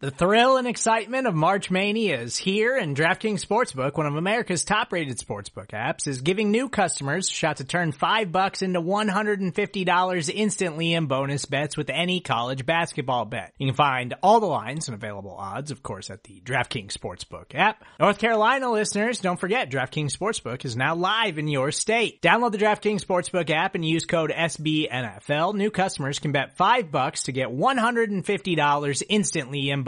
The thrill and excitement of March Mania is here and DraftKings Sportsbook, one of America's top rated sportsbook apps, is giving new customers a shot to turn five bucks into $150 instantly in bonus bets with any college basketball bet. You can find all the lines and available odds, of course, at the DraftKings Sportsbook app. North Carolina listeners, don't forget DraftKings Sportsbook is now live in your state. Download the DraftKings Sportsbook app and use code SBNFL. New customers can bet five bucks to get $150 instantly in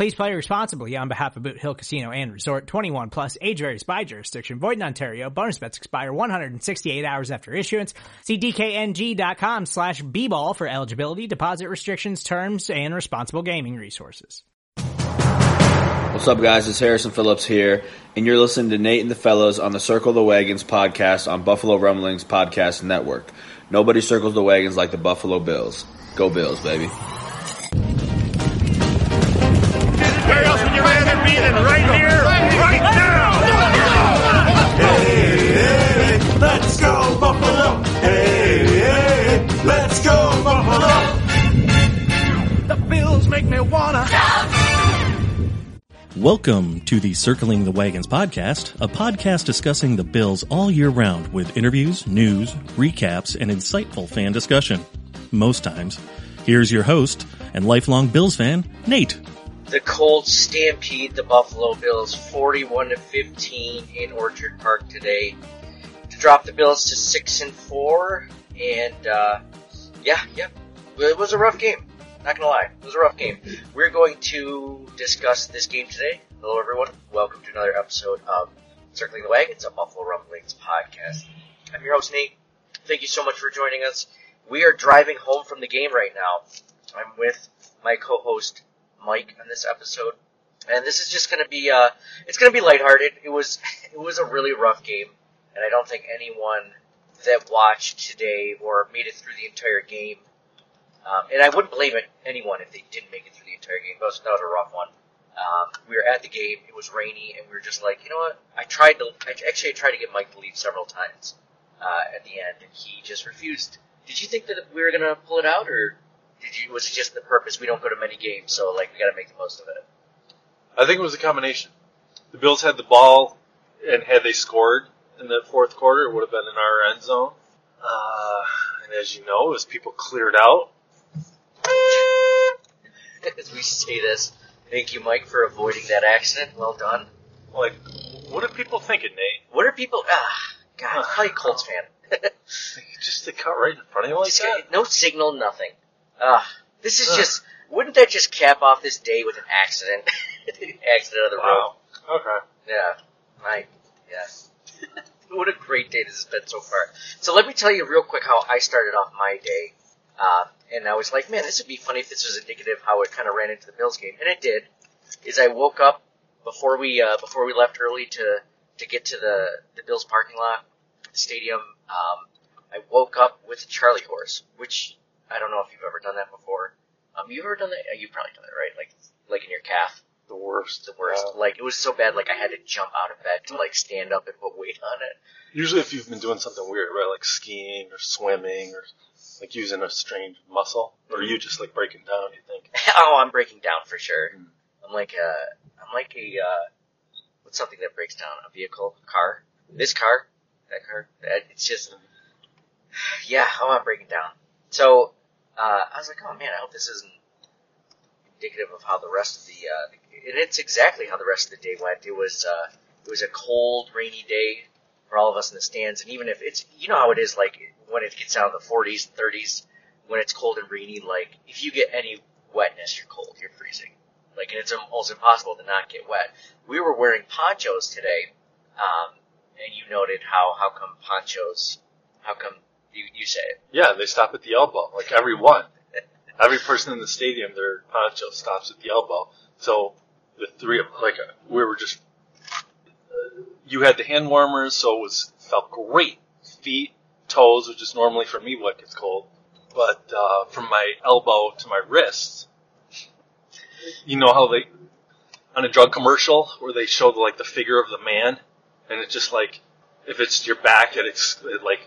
Please play responsibly on behalf of Boot Hill Casino and Resort 21 plus age varies by jurisdiction. Void in Ontario. Bonus bets expire 168 hours after issuance. See dkng.com slash bball for eligibility, deposit restrictions, terms, and responsible gaming resources. What's up, guys? It's Harrison Phillips here, and you're listening to Nate and the Fellows on the Circle the Wagons podcast on Buffalo Rumblings Podcast Network. Nobody circles the wagons like the Buffalo Bills. Go Bills, baby. Rather right here, right now? Hey, hey, let's go Buffalo. Hey, hey, let's go Buffalo. The Bills make me wanna. Welcome to the Circling the Wagons podcast, a podcast discussing the Bills all year round with interviews, news, recaps, and insightful fan discussion. Most times. Here's your host and lifelong Bills fan, Nate. The Colts stampede the Buffalo Bills 41 to 15 in Orchard Park today to drop the Bills to 6 and 4 and uh, yeah, yeah. It was a rough game. Not gonna lie. It was a rough game. We're going to discuss this game today. Hello everyone. Welcome to another episode of Circling the Wagons, a Buffalo Rumblings podcast. I'm your host Nate. Thank you so much for joining us. We are driving home from the game right now. I'm with my co-host Mike on this episode, and this is just going to be uh, it's going to be lighthearted. It was it was a really rough game, and I don't think anyone that watched today or made it through the entire game, um, and I wouldn't blame it, anyone if they didn't make it through the entire game. Was, that was a rough one. Um, we were at the game. It was rainy, and we were just like, you know what? I tried to I, actually I tried to get Mike to leave several times uh, at the end, and he just refused. Did you think that we were gonna pull it out, or did you? Was it just the purpose? We don't go to many games, so like we got to make the most of it. I think it was a combination. The Bills had the ball, and had they scored in the fourth quarter, it would have been in our end zone. Uh, and as you know, as people cleared out, As we say this, thank you, Mike, for avoiding that accident. Well done. like, what are people thinking, Nate? What are people? Ah, God, how you Colts fan? Just to cut right in front of you like Just that? no signal, nothing. Ah, this is Ugh. just. Wouldn't that just cap off this day with an accident? accident on the road. Okay. Yeah. My, yeah. what a great day this has been so far. So let me tell you real quick how I started off my day. Uh, and I was like, man, this would be funny if this was indicative of how it kind of ran into the Bills game, and it did. Is I woke up before we uh, before we left early to to get to the the Bills parking lot, the stadium. Um, I woke up with a Charlie horse, which I don't know if you've ever done that before. Um, you ever done that? Uh, You've probably done it, right? Like like in your calf The worst. the worst. Like it was so bad, like I had to jump out of bed to like stand up and put weight on it. Usually, if you've been doing something weird, right, like skiing or swimming or like using a strange muscle, or you just like breaking down, you think? oh, I'm breaking down for sure. Mm. I'm like a, I'm like a, uh, what's something that breaks down? A vehicle, a car. This car, that car. That, it's just, yeah. Oh, I'm not breaking down. So uh, I was like, oh man, I hope this isn't indicative of how the rest of the, uh, and it's exactly how the rest of the day went. It was, uh, it was a cold, rainy day for all of us in the stands, and even if it's, you know how it is, like when it gets down to the 40s and 30s, when it's cold and rainy, like if you get any wetness, you're cold, you're freezing. Like, and it's almost impossible to not get wet. We were wearing ponchos today, um, and you noted how how come ponchos, how come you you say it? Yeah, they stop at the elbow, like every one. Every person in the stadium, their poncho stops at the elbow. So the three of like uh, we were just you had the hand warmers, so it was felt great. Feet toes, which is normally for me what gets cold, but uh, from my elbow to my wrist. You know how they on a drug commercial where they show the, like the figure of the man, and it's just like if it's your back, it, ex- it like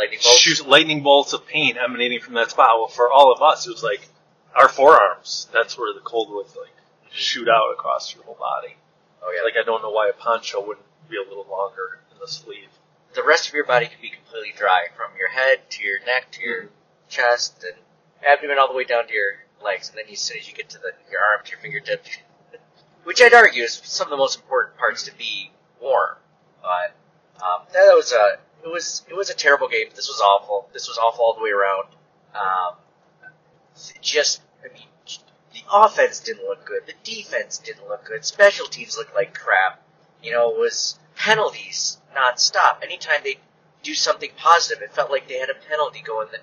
Lightning bolt. shoots lightning bolts of pain emanating from that spot. Well, for all of us, it was like our forearms. That's where the cold would like shoot out across your whole body. Oh yeah, Like I don't know why a poncho wouldn't be a little longer in the sleeve. the rest of your body can be completely dry, from your head to your neck to your chest and abdomen all the way down to your legs, and then as soon as you get to the your arm to your fingertip, which I'd argue is some of the most important parts to be warm. But um, that was a it was it was a terrible game. This was awful. This was awful all the way around. Um, just I mean, the offense didn't look good. The defense didn't look good. Special teams looked like crap. You know, it was penalties nonstop. Anytime they do something positive, it felt like they had a penalty going. That,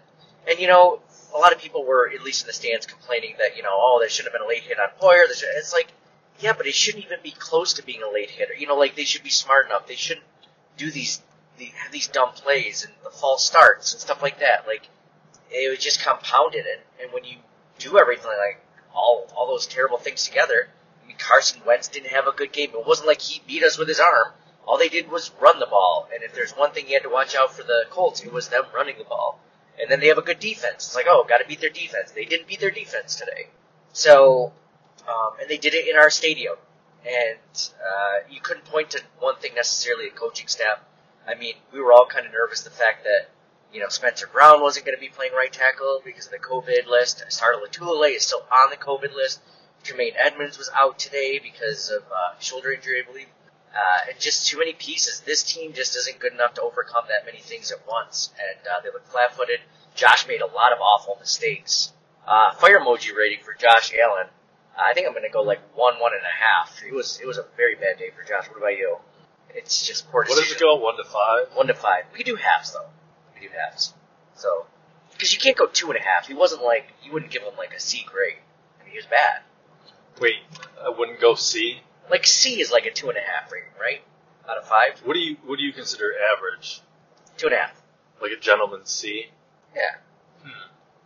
and you know, a lot of people were at least in the stands complaining that you know, oh, there shouldn't have been a late hit on Poyer. It's like, yeah, but it shouldn't even be close to being a late hitter. You know, like they should be smart enough. They shouldn't do these, the these dumb plays and the false starts and stuff like that. Like it was just compounded, and, and when you do everything like all all those terrible things together, I mean, Carson Wentz didn't have a good game. It wasn't like he beat us with his arm. All they did was run the ball, and if there's one thing you had to watch out for the Colts, it was them running the ball. And then they have a good defense. It's like, oh, got to beat their defense. They didn't beat their defense today, so um, and they did it in our stadium. And uh, you couldn't point to one thing necessarily, a coaching staff. I mean, we were all kind of nervous the fact that you know Spencer Brown wasn't going to be playing right tackle because of the COVID list. Star Lotulelei is still on the COVID list. Tremaine Edmunds was out today because of uh, shoulder injury, I believe. Uh, and just too many pieces. This team just isn't good enough to overcome that many things at once. And uh, they look flat-footed. Josh made a lot of awful mistakes. Uh, fire emoji rating for Josh Allen. I think I'm going to go like one, one and a half. It was it was a very bad day for Josh. What about you? It's just poor What decision. does it go? One to five? One to five. We could do halves though. We could do halves. So, because you can't go two and a half. He wasn't like you wouldn't give him like a C grade. I mean, he was bad. Wait, I wouldn't go C. Like C is like a two and a half rating, right? Out of five, What do you what do you consider average? two and a half. Like a gentleman's C? Yeah.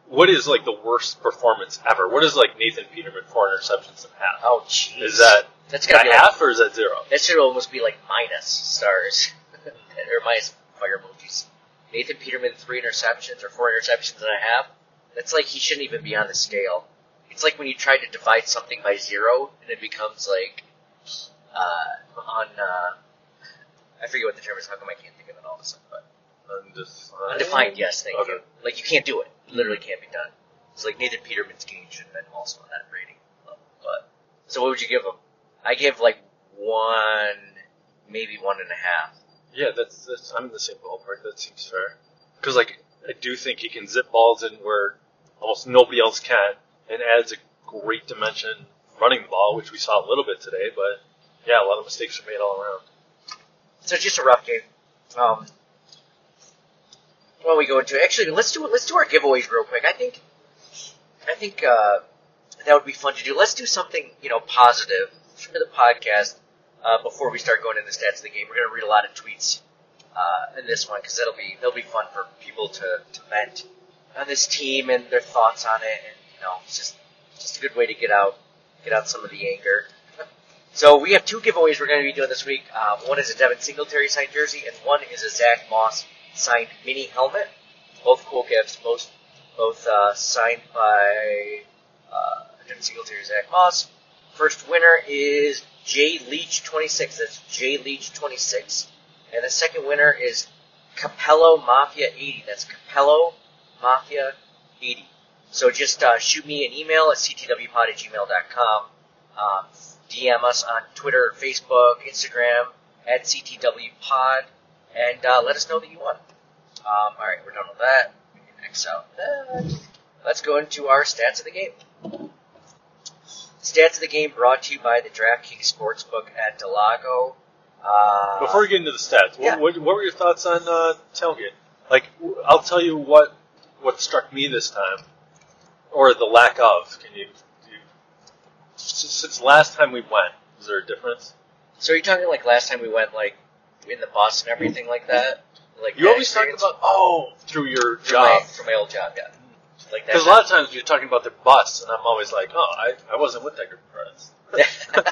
What is like the worst performance ever? What is like Nathan Peterman four interceptions and half? Oh, jeez. Is that that's gotta that be like, half or is that zero? that should almost be like minus stars or minus fire emojis. Nathan Peterman three interceptions or four interceptions and a half. That's like he shouldn't even be on the scale. It's like when you try to divide something by zero and it becomes like uh, on uh, I forget what the term is. How come I can't think of it all of a sudden? But Undefined. undefined, yes, thank Okay. you. Like you can't do it. Literally can't be done. It's like Nathan Peterman's game should have been also on that rating. But so what would you give him? I give like one, maybe one and a half. Yeah, that's that's I'm in the same ballpark. That seems fair. Because like I do think he can zip balls in where almost nobody else can, and adds a great dimension running the ball, which we saw a little bit today. But yeah, a lot of mistakes are made all around. So just a rough game. Um, well, we go into actually let's do let's do our giveaways real quick. I think I think uh, that would be fun to do. Let's do something you know positive for the podcast uh, before we start going into the stats of the game. We're going to read a lot of tweets uh, in this one because that'll be that'll be fun for people to, to vent on this team and their thoughts on it, and you know it's just just a good way to get out get out some of the anger. So we have two giveaways we're going to be doing this week. Um, one is a Devin Singletary signed jersey, and one is a Zach Moss signed mini helmet. Both cool gifts, both both uh, signed by uh, Devin Singletary, Zach Moss. First winner is Jay Leach 26. That's Jay Leach 26, and the second winner is Capello Mafia 80. That's Capello Mafia 80. So just uh, shoot me an email at ctwpod at gmail.com. Um, DM us on Twitter, Facebook, Instagram at CTWPod, and uh, let us know that you won. Um, all right, we're done with that. We can X out that. Let's go into our stats of the game. Stats of the game brought to you by the DraftKings Sportsbook at del Lago. Uh, Before we get into the stats, yeah. what, what, what were your thoughts on uh, tailgate? Like, I'll tell you what what struck me this time, or the lack of. Can you? Do you since last time we went, is there a difference? so are you talking like last time we went like in the bus and everything like that? Like You that always talking experience. about oh through your my, job for my old job, yeah. Like that. because a lot of times you're talking about the bus, and I'm always like, oh, I, I wasn't with that group of friends.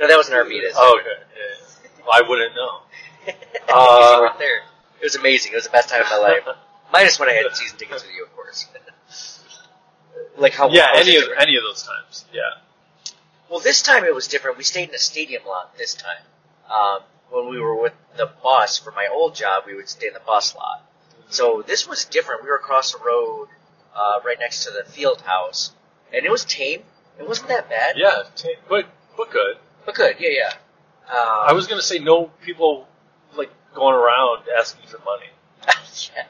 no, that was an Arvidas. Oh, okay, yeah. Well, I wouldn't know. you Uh, weren't there. It was amazing. It was the best time of my life. Minus when I had season tickets with you, of course. like how yeah, how any of different? any of those times. Yeah. Well, this time it was different. We stayed in a stadium lot this time. Um, when we were with the bus for my old job, we would stay in the bus lot. So this was different. We were across the road, uh, right next to the field house, and it was tame. It wasn't that bad. Yeah, tame, but but good. but good. Yeah, yeah. Um, I was gonna say no people like going around asking for money. yeah.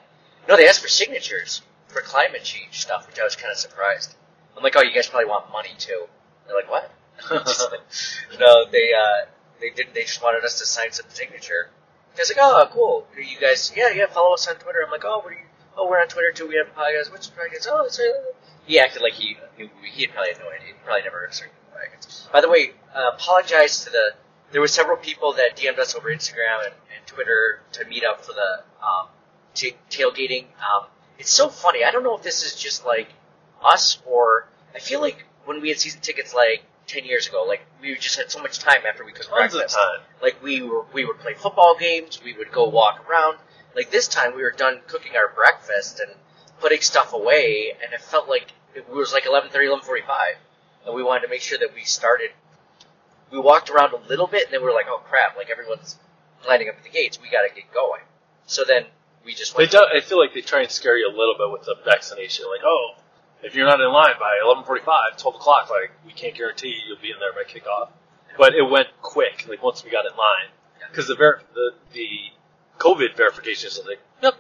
No, they asked for signatures for climate change stuff, which I was kind of surprised. I'm like, oh, you guys probably want money too. They're like, what? no, they uh, they didn't. They just wanted us to sign some signature. I was like, oh, cool. Are you guys? Yeah, yeah. Follow us on Twitter. I'm like, oh, we're oh, we're on Twitter too. We have a podcast. What's podcast? Oh, it's. Uh, he acted like he knew. He had probably had no idea. He probably never heard certain wagons. By the way, uh, apologize to the. There were several people that DM'd us over Instagram and, and Twitter to meet up for the um, ta- tailgating. Um, it's so funny. I don't know if this is just like us or I feel like when we had season tickets like ten years ago, like we just had so much time after we cooked Tons breakfast. time. Like we were, we would play football games. We would go walk around. Like this time, we were done cooking our breakfast and putting stuff away, and it felt like it was like 11:30, 11:45, and we wanted to make sure that we started. We walked around a little bit, and then we were like, "Oh crap! Like everyone's lining up at the gates. We got to get going." So then we just They do, I feel like they try and scare you a little bit with the vaccination. Like, oh, if you're not in line by 11:45, 12 o'clock, like we can't guarantee you'll be in there by kickoff. But it went quick. Like once we got in line, because the ver- the the COVID verification is like, yep.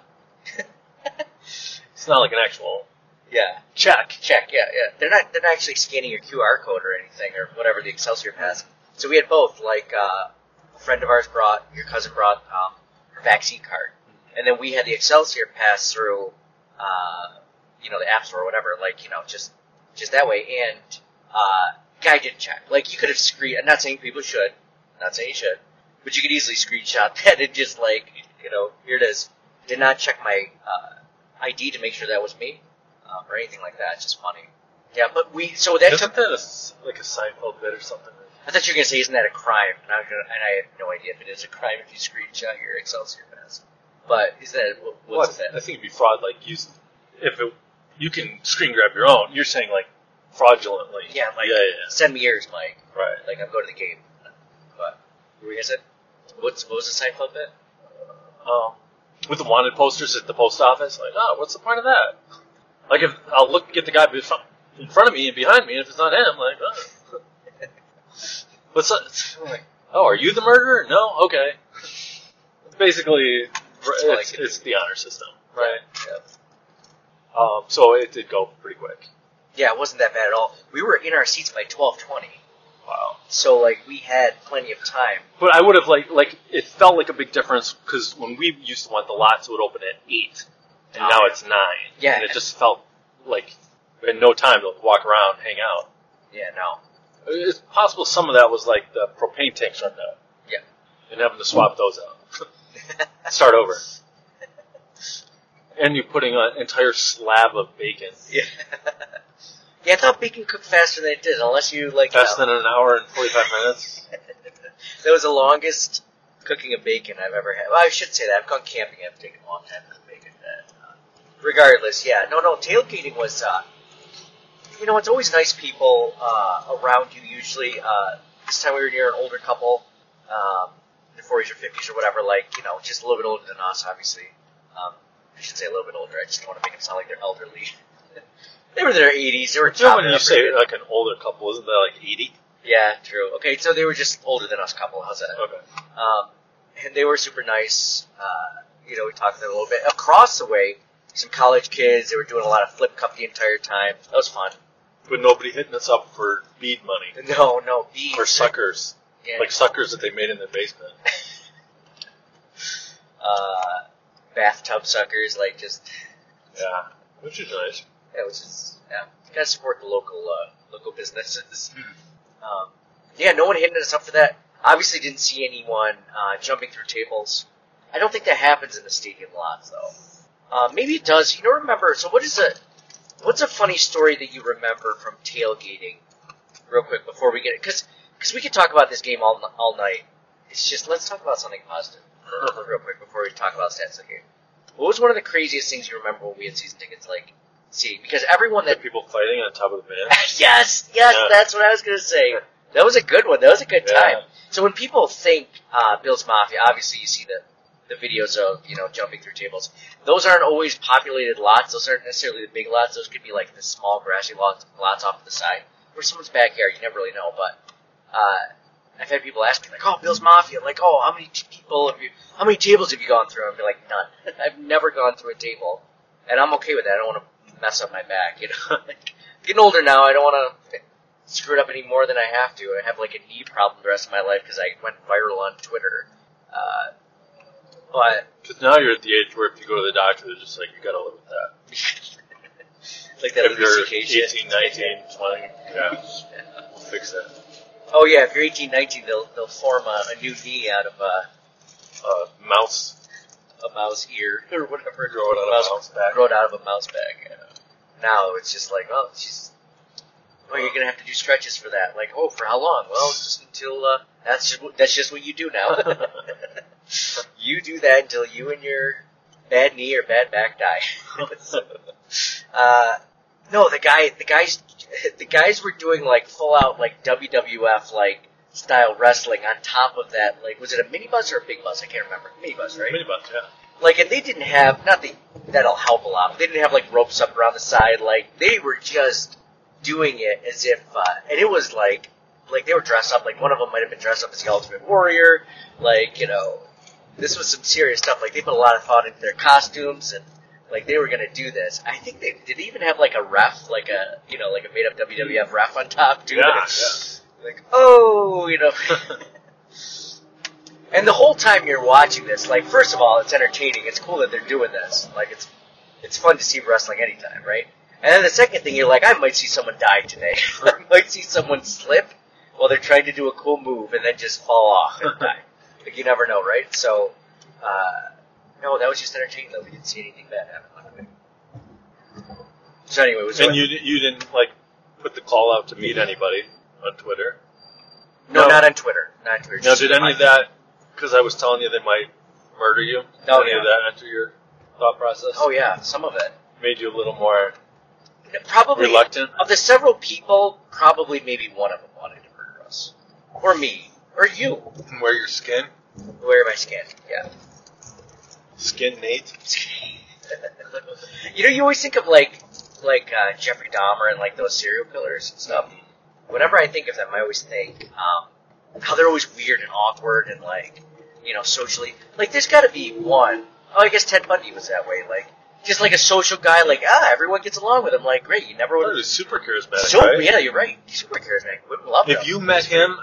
it's not like an actual yeah. check. check. Yeah, yeah. They're not they're not actually scanning your QR code or anything or whatever the Excelsior pass. So we had both. Like uh, a friend of ours brought your cousin brought um, her vaccine card, and then we had the Excelsior pass through, uh, you know, the app store or whatever. Like you know, just just that way. And uh, guy didn't check. Like you could have screen. I'm not saying people should. I'm Not saying you should, but you could easily screenshot that and just like you know, here it is. Did not check my uh, ID to make sure that was me um, or anything like that. It's just funny. Yeah, but we so that Isn't took. that a like a Seinfeld bit or something? I thought you were gonna say, isn't that a crime? And I, was gonna, and I have no idea if it is a crime if you screenshot your Excelsior pass. But is that what, Well, what's I, I think it'd be fraud. Like use if it, you can screen grab your own. You're saying like fraudulently. Yeah, like yeah, yeah, send me yours, Mike. right. Like I'm going to the game. But what were you gonna? What's what was the Seinfeld bit? Um, with the wanted posters at the post office, like, oh, what's the point of that? Like, if I'll look get the guy in front of me and behind me, and if it's not him, like, oh. what's that? oh, are you the murderer? No, okay. Basically, what I it's, it's the honor system, right? Yeah. Um, so it did go pretty quick. yeah, it wasn't that bad at all. We were in our seats by twelve twenty, Wow. so like we had plenty of time. But I would have like like it felt like a big difference because when we used to want the lots would open at eight, and Oh, now yeah. it's nine. Yeah. and it just felt like we had no time to walk around, hang out. Yeah, no. It's possible some of that was like the propane tanks running out Yeah. and having to swap those out, start over, and you're putting an entire slab of bacon Yeah. yeah, I thought bacon cooked faster than it did, unless you like. you less know. than an hour and forty five minutes. that was the longest cooking of bacon I've ever had. Well, I should say that I've gone camping. I've taken a long time to cook bacon. Uh, regardless, yeah, no, no. Tailgating was, uh, you know, it's always nice people uh, around you. Usually, uh, this time we were near an older couple, um, in their 40s or 50s or whatever. Like, you know, just a little bit older than us, obviously. Um, I should say a little bit older. I just don't want to make them sound like they're elderly. they were in their 80s. They were chopping when you up say pretty good. like an older couple, isn't that like eighty? Yeah, true. Okay, so they were just older than us couple. How's that? Okay. Um, and they were super nice. Uh, you know, we talked to them a little bit. Across the way, some college kids. They were doing a lot of flip cup the entire time. That was fun. But nobody hitting us up for bead money No, no, bees. or suckers, Yeah. like suckers that they made in their basement. uh, bathtub suckers, like just Yeah, which is nice. Yeah, was just yeah. Gotta support the local uh, local businesses. Um, yeah, no one hitting us up for that. Obviously, didn't see anyone uh, jumping through tables. I don't think that happens in the stadium lots though. Uh, maybe it does. You don't remember? So what is a what's a funny story that you remember from tailgating? Real quick before we get it, because because we could talk about this game all all night. It's just let's talk about something positive real quick before we talk about stats of. What was one of the craziest things you remember when we had season tickets? Like, see, because everyone that People fighting on top of the van. yes, yes, Yeah. that's what I was gonna say. That was a good one. That was a good Yeah. time. So when people think uh, Bill's Mafia, obviously you see the the videos of you know jumping through tables. Those aren't always populated lots. Those aren't necessarily the big lots. Those could be like the small grassy lots, lots off to the side or someone's backyard. You never really know. But uh, I've had people ask me like, "Oh, Bill's Mafia." Like, "Oh, how many people have you? How many tables have you gone through?" I'd be like, "None. I've never gone through a table, and I'm okay with that. I don't want to mess up my back. You know, like, getting older now. I don't want to screw it up any more than I have to. I have like a knee problem the rest of my life because I went viral on Twitter. Uh, but Because now you're at the age where if you go to the doctor, they're just like, you gotta live with that. like that if you're Louis CK shit. 18, 19, 20, yeah, we'll fix that. Oh yeah, if you're 18, 19, they'll they'll form a, a new knee out of a, Uh, mouse, a mouse ear or whatever. grow it out of a mouse back. Grow it out of a mouse bag. Yeah. Now it's just like, oh, she's. Oh, you're gonna have to do stretches for that. Like, oh, for how long? Well, just until uh, that's just that's just what you do now. you do that until you and your bad knee or bad back die. uh, no, the guy, the guys, the guys were doing like full out like WWF like style wrestling on top of that. Like, was it a minibus or a big bus? I can't remember. Minibus, right? Minibus, yeah. Like, and they didn't have not that that'll help a lot. But they didn't have like ropes up around the side. Like, they were just doing it as if, uh, and it was like, like they were dressed up. Like one of them might have been dressed up as the Ultimate Warrior. Like, you know, this was some serious stuff. Like they put a lot of thought into their costumes and. Like they were gonna do this. I think they did. They even have like a ref, like a you know, like a made up WWF ref on top too. Yeah, yeah. Like oh, you know. And the whole time you're watching this, like, first of all, it's entertaining. It's cool that they're doing this. Like, it's it's fun to see wrestling anytime, right? And then the second thing, you're like, I might see someone die today. I might see someone slip while they're trying to do a cool move and then just fall off and die. Like, you never know, right? So, uh, no, that was just entertaining, though. We didn't see anything bad happen. So anyway, was And you you didn't like put the call out to meet anybody on Twitter. no, no. not on Twitter. Not on Twitter. Now, just did in any my- of that? Because I was telling you they might murder you. Oh, any yeah. of that enter your thought process? Oh yeah, some of it. Made you a little more Probably reluctant. Of the several people, probably maybe one of them wanted to murder us. Or me. Or you. Wear your skin, Where am I skin? Yeah. Skin Nate. you know, you always think of like, like, uh, Jeffrey Dahmer and like those serial killers and stuff. Whenever I think of them, I always think, um, how they're always weird and awkward and like, you know, socially. Like, there's gotta be one. Oh, I guess Ted Bundy was that way. Like, just like a social guy, like, ah, everyone gets along with him. Like, great, you never would he was super charismatic, So, right? yeah, you're right. He's super charismatic. Women love him. If you met him,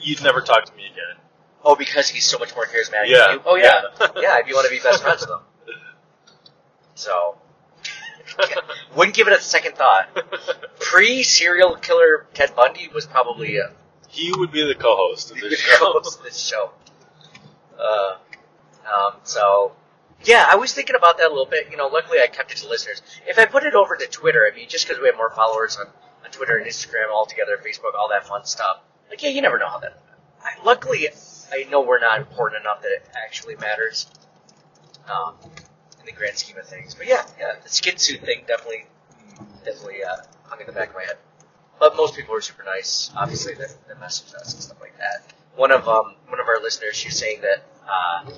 you'd never talk to me again. Oh, because he's so much more charismatic Yeah. than you? Oh, yeah. Yeah. yeah, if you want to be best friends with him. So, wouldn't give it a second thought. Pre-serial killer Ted Bundy was probably a he would be the co-host of this show. host of this show. Uh, um, so, yeah, I was thinking about that a little bit. You know, luckily I kept it to listeners. If I put it over to Twitter, I mean, just because we have more followers on, on Twitter and Instagram all together, Facebook, all that fun stuff. Like, yeah, you never know how that. I, luckily, I know we're not important enough that it actually matters. Um, in the grand scheme of things. But yeah, yeah, the skin suit thing definitely, definitely uh, hung in the back of my head. But most people were super nice. Obviously, that, that messaged us and stuff like that. One of um, one of our listeners, she was saying that uh,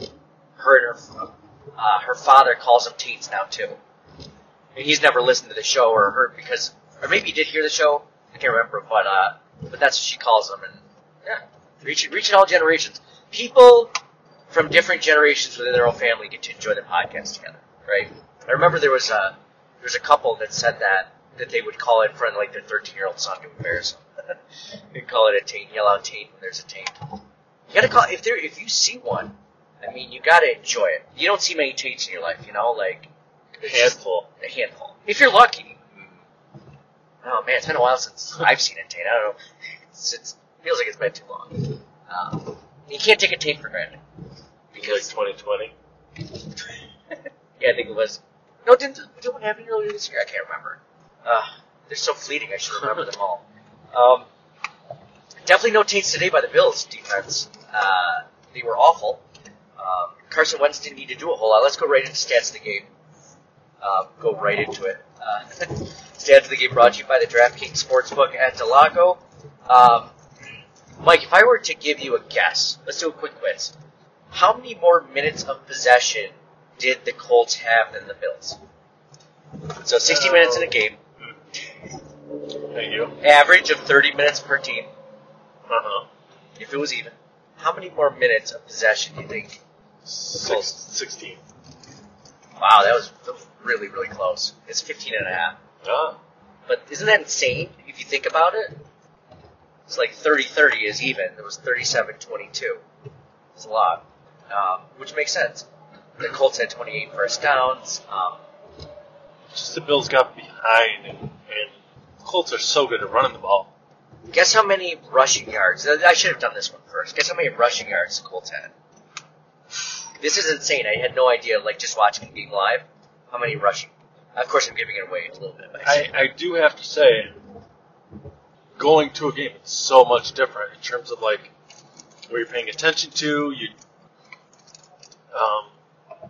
her and her uh, her father calls him Tates now too, and he's never listened to the show or heard because, or maybe he did hear the show. I can't remember, but uh, but that's what she calls him, and yeah, reaching reaching all generations. People from different generations within their own family get to enjoy the podcast together, right? I remember there was a there was a couple that said that that they would call it friend like their 13 year old son to embarrass him. They'd call it a taint, yell out taint when there's a taint. You gotta call if there if you see one. I mean, you gotta enjoy it. You don't see many taints in your life, you know, like a Handful. a handful. If you're lucky. Mm. Oh man, it's been a while since I've seen a taint. I don't know. It's, it's feels like it's been too long. Um, you can't take a tape for granted Like because 2020. yeah, I think it was. No, didn't did what happen earlier this year? I can't remember. Uh, they're so fleeting. I should remember them all. Um, definitely no taints today by the Bills defense. Uh, they were awful. Um, Carson Wentz didn't need to do a whole lot. Let's go right into stats of the game. Uh, go right into it. Uh, stats of the game brought to you by the DraftKings Sportsbook at del Lago. Um, Mike, if I were to give you a guess, let's do a quick quiz. How many more minutes of possession did the Colts have than the Bills? So 60 minutes in a game, Thank you. average of 30 minutes per team. Uh huh. If it was even, how many more minutes of possession do you think? Six, 16. Wow, that was, that was really, really close. It's 15 and a half. Ah. But isn't that insane if you think about it? It's like 30-30 is even. It was 37-22. It's a lot. Um, which makes sense. The Colts had 28 first downs. Um, Just the Bills got behind, and, and Colts are so good at running the ball. guess how many rushing yards? I should have done this one first. Guess how many rushing yards the Colts had? This is insane. I had no idea, like, just watching the game live, how many rushing. Of course, I'm giving it away a little bit. But I, I do have to say, going to a game is so much different in terms of like where you're paying attention to. You, um,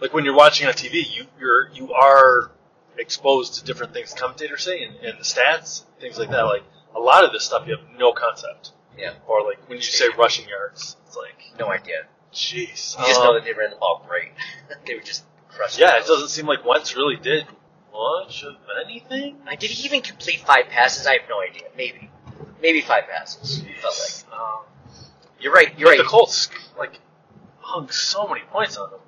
like when you're watching on TV, you you're you are exposed to different things commentators say and, and the stats, things like that. Like a lot of this stuff, you have no concept. yeah, Or like when you say rushing yards, it's like, no idea. jeez. You just um, know that they ran the ball great. they were just crushing Yeah, it. it doesn't seem like Wentz really did much of anything. I did he even complete five passes? I have no idea. Maybe, maybe five passes. Felt like. Um, You're right. You're right. The Colts like hung so many points on them.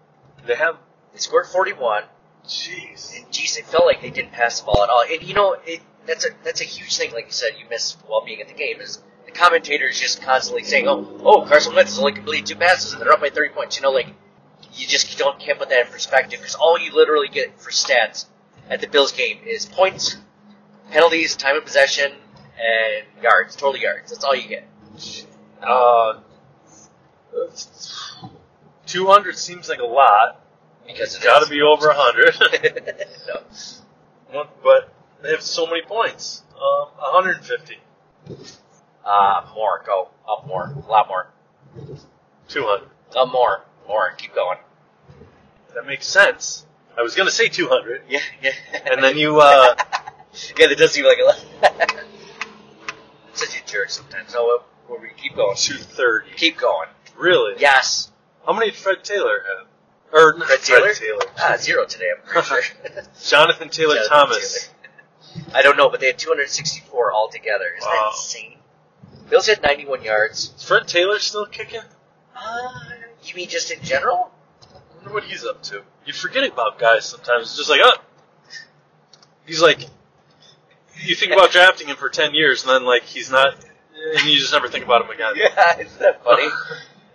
They have, They scored 41, jeez. and jeez, it felt like they didn't pass the ball at all. And you know, it, that's a that's a huge thing. Like you said, you miss while being at the game is the commentators just constantly saying, "Oh, oh, Carson Wentz has only completed two passes and they're up by 30 points." You know, like you just don't can't put that in perspective because all you literally get for stats at the Bills game is points, penalties, time of possession, and yards, total yards. That's all you get. Uh, two hundred seems like a lot. Because It's got to be over a hundred. no. but they have so many points. Um, 150, Uh, more. Go. Up more. A lot more. 200. Up more. More. Keep going. That makes sense. I was gonna say 200, Yeah, yeah. and then you. uh yeah, that does seem like a lot. Such a jerk sometimes. So, well, we keep going. 230. Keep going. Really? Yes. How many did Fred Taylor have? Or not Fred Fred Taylor? Taylor. Ah, zero today, I'm pretty sure. Jonathan Taylor Jonathan Thomas. Taylor. I don't know, but they had 264 altogether. Isn't that insane? Bills had 91 yards. Is Fred Taylor still kicking? Uh, you mean just in general? I wonder what he's up to. You forget about guys sometimes. It's just like, oh, he's like, you think about drafting him for ten years, and then like he's not, and you just never think about him again. Yeah, isn't that funny?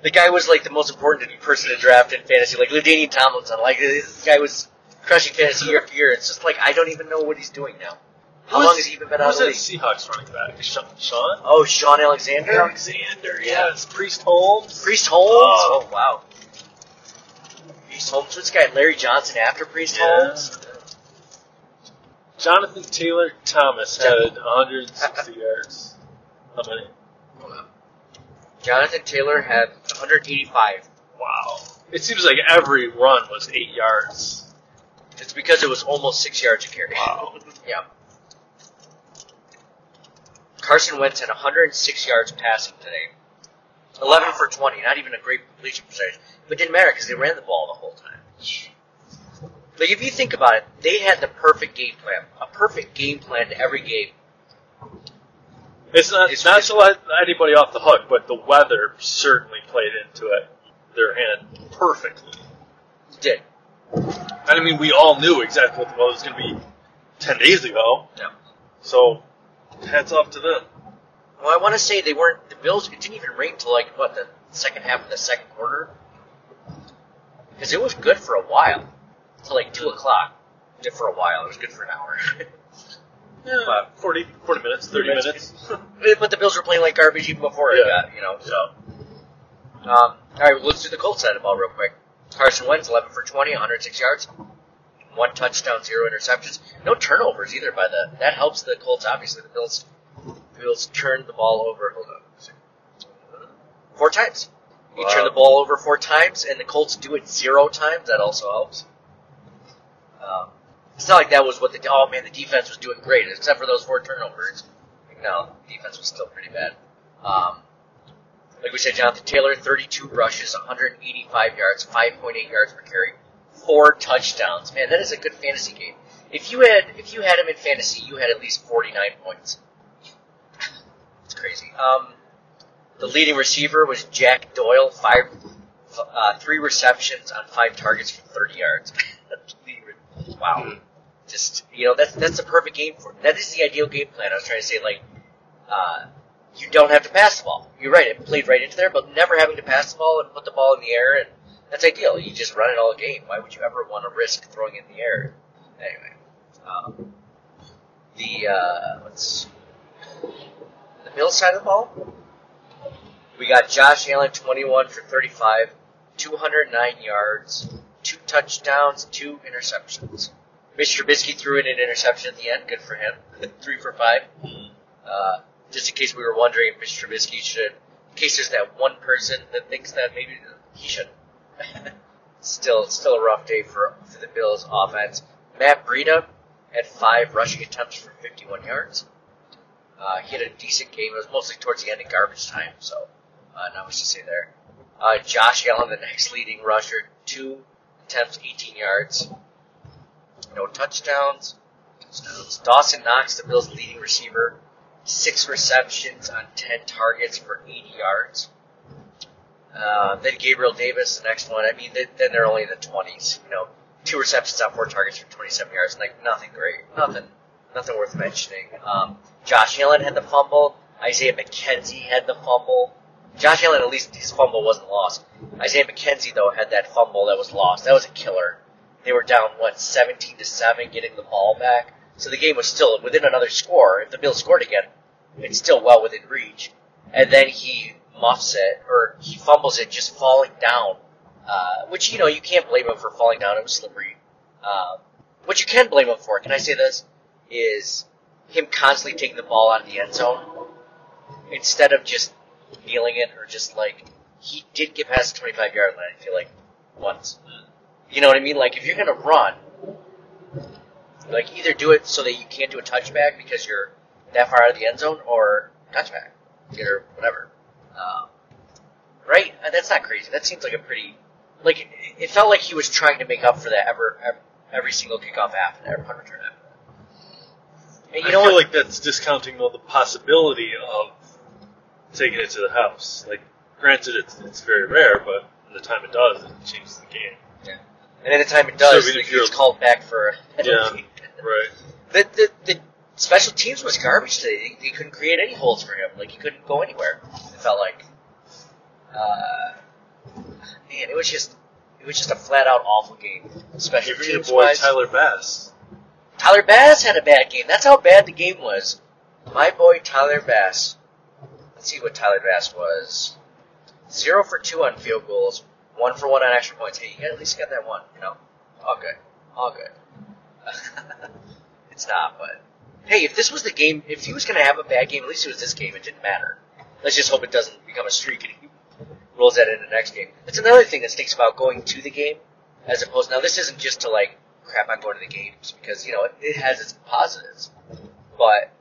the guy was like the most important person to draft in fantasy, like LaDainian Tomlinson. Like this guy was crushing fantasy year after year. It's just like I don't even know what he's doing now. How long has he even been out of the league? Seahawks running back? Shaun? Shaun? Oh, Shaun Alexander, Alexander, yes. Priest Holmes. Priest Holmes. Oh. Oh, wow. Priest Holmes. What's this guy? Larry Johnson after Priest Yeah. Holmes. Jonathan Taylor Thomas had 160 yards. How many? Jonathan Taylor had 185. Wow. It seems like every run was eight yards. It's because it was almost six yards a carry. Wow. Yeah. Carson Wentz had 106 yards passing today. 11 for 20, not even a great completion percentage. But it didn't matter because they ran the ball the whole time. Like, if you think about it, they had the perfect game plan. A perfect game plan to every game. It's not It's- not to let anybody off the hook, but the weather certainly played into it. Their hand perfectly. It did. And I mean, we all knew exactly what the weather was going to be ten days ago. Yeah. So, hats off to them. Well, I want to say they weren't, the Bills, it didn't even rain until, like, what, the second half of the second quarter? Because it was good for a while. Till, like, 2 o'clock. Did for a while. It was good for an hour. Yeah, about 40, 40 minutes, thirty minutes. but the Bills were playing like garbage even before Yeah. that, you know. So, um, all right, well, let's do the Colts side of the ball real quick. Carson Wentz, 11 for 20, 106 yards, one touchdown, zero interceptions. No turnovers either by the. That helps the Colts, obviously. The Bills, Bills turned the ball over. Hold on. Four times. You turn the ball over four times, and the Colts do it zero times. That also helps. Um, it's not like that was what the oh man the defense was doing great except for those four turnovers. No, defense was still pretty bad. Um, like we said, Jonathan Taylor, 32 rushes, 185 yards, 5.8 yards per carry, four touchdowns. Man, that is a good fantasy game. If you had if you had him in fantasy, you had at least 49 points. Crazy. Um, the leading receiver was Jack Doyle, five, uh, three receptions on five targets for 30 yards. wow. Just you know, that's that's the perfect game for him. That is the ideal game plan. I was trying to say like, uh, you don't have to pass the ball. You're right; it played right into there, but never having to pass the ball and put the ball in the air, and that's ideal. You just run it all game. Why would you ever want to risk throwing it in the air? Anyway, um, the uh, let's the Bills side of the ball. We got Josh Allen, 21 for 35, 209 yards, two touchdowns, two interceptions. Mr. Trubisky threw in an interception at the end. Good for him. Three for five. Uh, just in case we were wondering if Mr. Trubisky should, in case there's that one person that thinks that maybe he should. still, still a rough day for, for the Bills offense. Matt Breida had five rushing attempts for 51 yards. Uh, he had a decent game. It was mostly towards the end of garbage time, so uh, not much to say there. Uh, Josh Allen, the next leading rusher, two attempts, 18 yards. No touchdowns. touchdowns. Dawson Knox, the Bills' leading receiver, six receptions on 10 targets for 80 yards. Uh, then Gabriel Davis, the next one. I mean, they, then they're only in the 20s. You know, two receptions on four targets for 27 yards. Like nothing great, nothing, nothing worth mentioning. Um, Josh Allen had the fumble. Isaiah McKenzie had the fumble. Josh Allen, at least his fumble wasn't lost. Isaiah McKenzie though had that fumble that was lost. That was a killer. They were down what 17 to seven, getting the ball back. So the game was still within another score. If the Bills scored again, it's still well within reach. And then he muffs it, or he fumbles it just falling down. Uh, which, you know, you can't blame him for falling down. It was slippery. Um, what you can blame him for, can I say this, is him constantly taking the ball out of the end zone instead of just kneeling it or just like, he did get past the 25 yard line, I feel like, once. You know what I mean? Like, if you're gonna run, like, either do it so that you can't do a touchback because you're that far out of the end zone, or touchback, or whatever. Um, right? Uh, That's not crazy. That seems like a pretty, like, it, felt like he was trying to make up for that ever, ever every single kickoff after every punt return after. And you I know feel what? like that's discounting all the possibility of taking it to the house. Like, granted, it's it's very rare, but the time it does, it changes the game. Yeah. and at the time it does, So it gets called back for a Yeah, right. The, the, the special teams was garbage today. They, they couldn't create any holes for him. Like, he couldn't go anywhere. It felt like. Uh, man, it was just, it was just a flat out awful game. Special your teams boy wise. Tyler Bass. Tyler Bass had a bad game. That's how bad the game was. My boy Tyler Bass. Let's see what Tyler Bass was. Zero for two on field goals, one for one on extra points. Hey, you at least got that one, you know? All good. All good. it's not, but hey, if this was the game, if he was going to have a bad game, at least it was this game. It didn't matter. Let's just hope it doesn't become a streak and he rolls that in the next game. That's another thing that stinks about going to the game, as opposed. Now, this isn't just to like crap on going to the games because you know it, it has its positives, but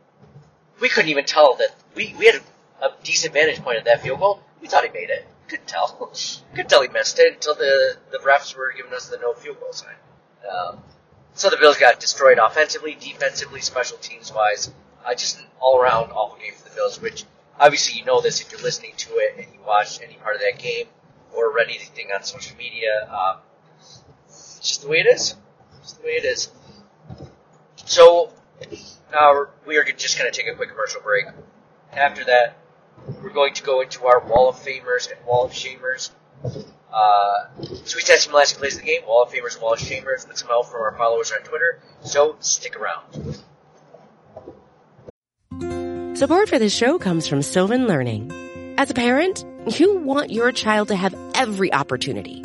we couldn't even tell that we we had a, a decent vantage point at that field goal. We thought he made it. Couldn't tell. Couldn't tell he missed it until the the refs were giving us the no field goal sign. Um, so the Bills got destroyed offensively, defensively, special teams wise. Uh, just an all around awful game for the Bills. Which obviously you know this if you're listening to it and you watched any part of that game or read anything on social media. Um, it's just the way it is. It's the way it is. So uh, we are just going to take a quick commercial break. After that, we're going to go into our Wall of Famers and Wall of Shamers. Uh, Sweet Sassy Molassy plays of the game. Wall of Famers, Wall of Shamers. With some help from our followers on Twitter. So stick around. Support for this show comes from Sylvan Learning. As a parent, you want your child to have every opportunity.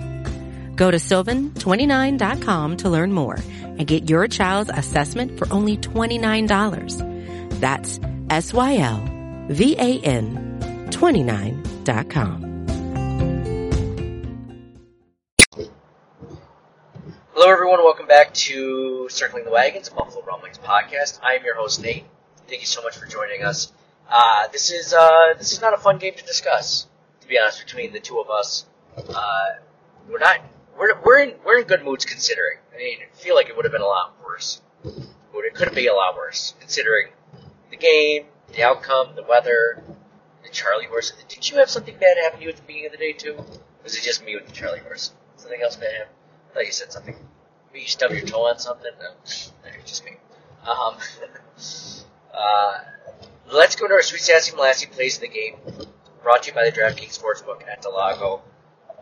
Go to sylvan29.com to learn more and get your child's assessment for only $29. That's S-Y-L-V-A-N 29.com. Hello, everyone. Welcome back to Circling the Wagons, a Buffalo Rumblings podcast. I am your host, Nate. Thank you so much for joining us. Uh, this is uh, this is not a fun game to discuss, to be honest. Between the two of us, uh, we're not we're we're in we're in good moods considering. I mean, I feel like it would have been a lot worse. It could be a lot worse considering the game, the outcome, the weather, the Charlie horse. Did you have something bad happen to you at the beginning of the day too? Or was it just me with the Charlie horse? Something else bad happened? I thought you said something. Maybe you stubbed your toe on something? No, just me. Um, uh, let's go to our Sweet Sassy Molassy Plays of the Game, brought to you by the DraftKings Sportsbook at del Lago.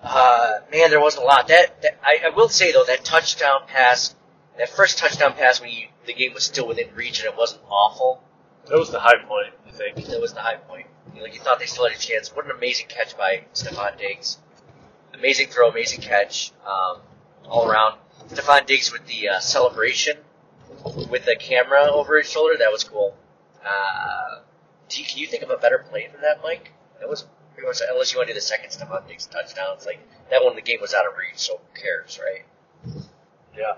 Uh, man, there wasn't a lot. That, that I, I will say though, that touchdown pass, that first touchdown pass when you, the game was still within reach and it wasn't awful, That was the high point, I think. that was the high point. You know, Like you thought they still had a chance. What an amazing catch by Stefon Diggs. Amazing throw, amazing catch, um, all around. Stefon Diggs with the uh, celebration with the camera over his shoulder. That was cool. Uh, do you, can you think of a better play than that, Mike? That was pretty much, unless you want to do the second Stefon Diggs touchdown. It's like that one. The game was out of reach, so who cares, right? Yeah.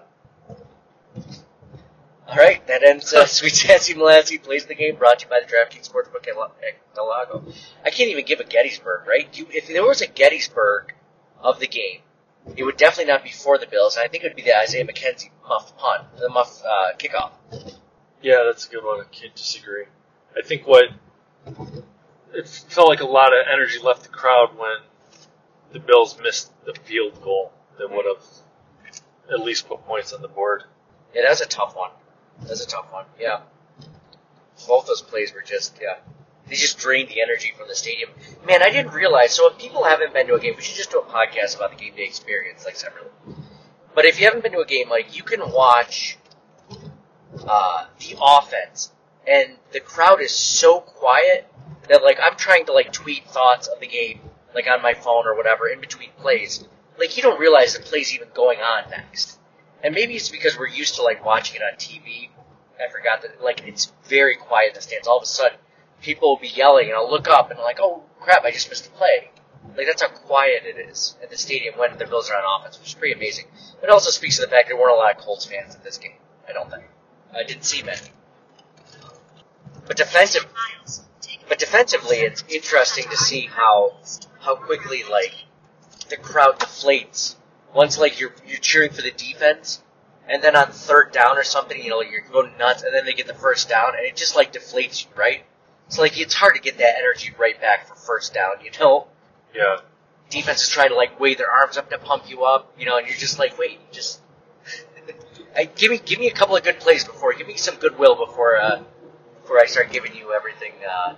All right, that ends uh, Sweet Sassy Molassy plays the game. Brought to you by the DraftKings Sportsbook at La- at Del Lago. I can't even give a Gettysburg, right? You, if there was a Gettysburg of the game, it would definitely not be for the Bills, and I think it would be the Isaiah McKenzie muff punt, the muff uh, kickoff. Yeah, that's a good one. I can't disagree. I think what it felt like a lot of energy left the crowd when the Bills missed the field goal that would have at least put points on the board. Yeah, that was a tough one. That was a tough one. Yeah, both those plays were just yeah. They just drained the energy from the stadium. Man, I didn't realize. So if people haven't been to a game, we should just do a podcast about the game day experience, like separately. But if you haven't been to a game, like you can watch uh, the offense, and the crowd is so quiet that like I'm trying to like tweet thoughts of the game, like on my phone or whatever, in between plays. Like you don't realize the play's even going on next. And maybe it's because we're used to like watching it on TV. I forgot that like it's very quiet in the stands. All of a sudden, people will be yelling, and I'll look up and I'm like, oh crap, I just missed a play. Like that's how quiet it is at the stadium when the Bills are on offense, which is pretty amazing. It also speaks to the fact there weren't a lot of Colts fans at this game. I don't think. I didn't see many. But defensive, but defensively, it's interesting to see how how quickly like the crowd deflates once like you're you're cheering for the defense, and then on third down or something, you know, you're going nuts, and then they get the first down, and it just like deflates you, right? So like it's hard to get that energy right back for first down, you know. Yeah. Defense is trying to like wave their arms up to pump you up, you know, and you're just like, wait, just I, give me give me a couple of good plays before, give me some goodwill before uh, before I start giving you everything uh,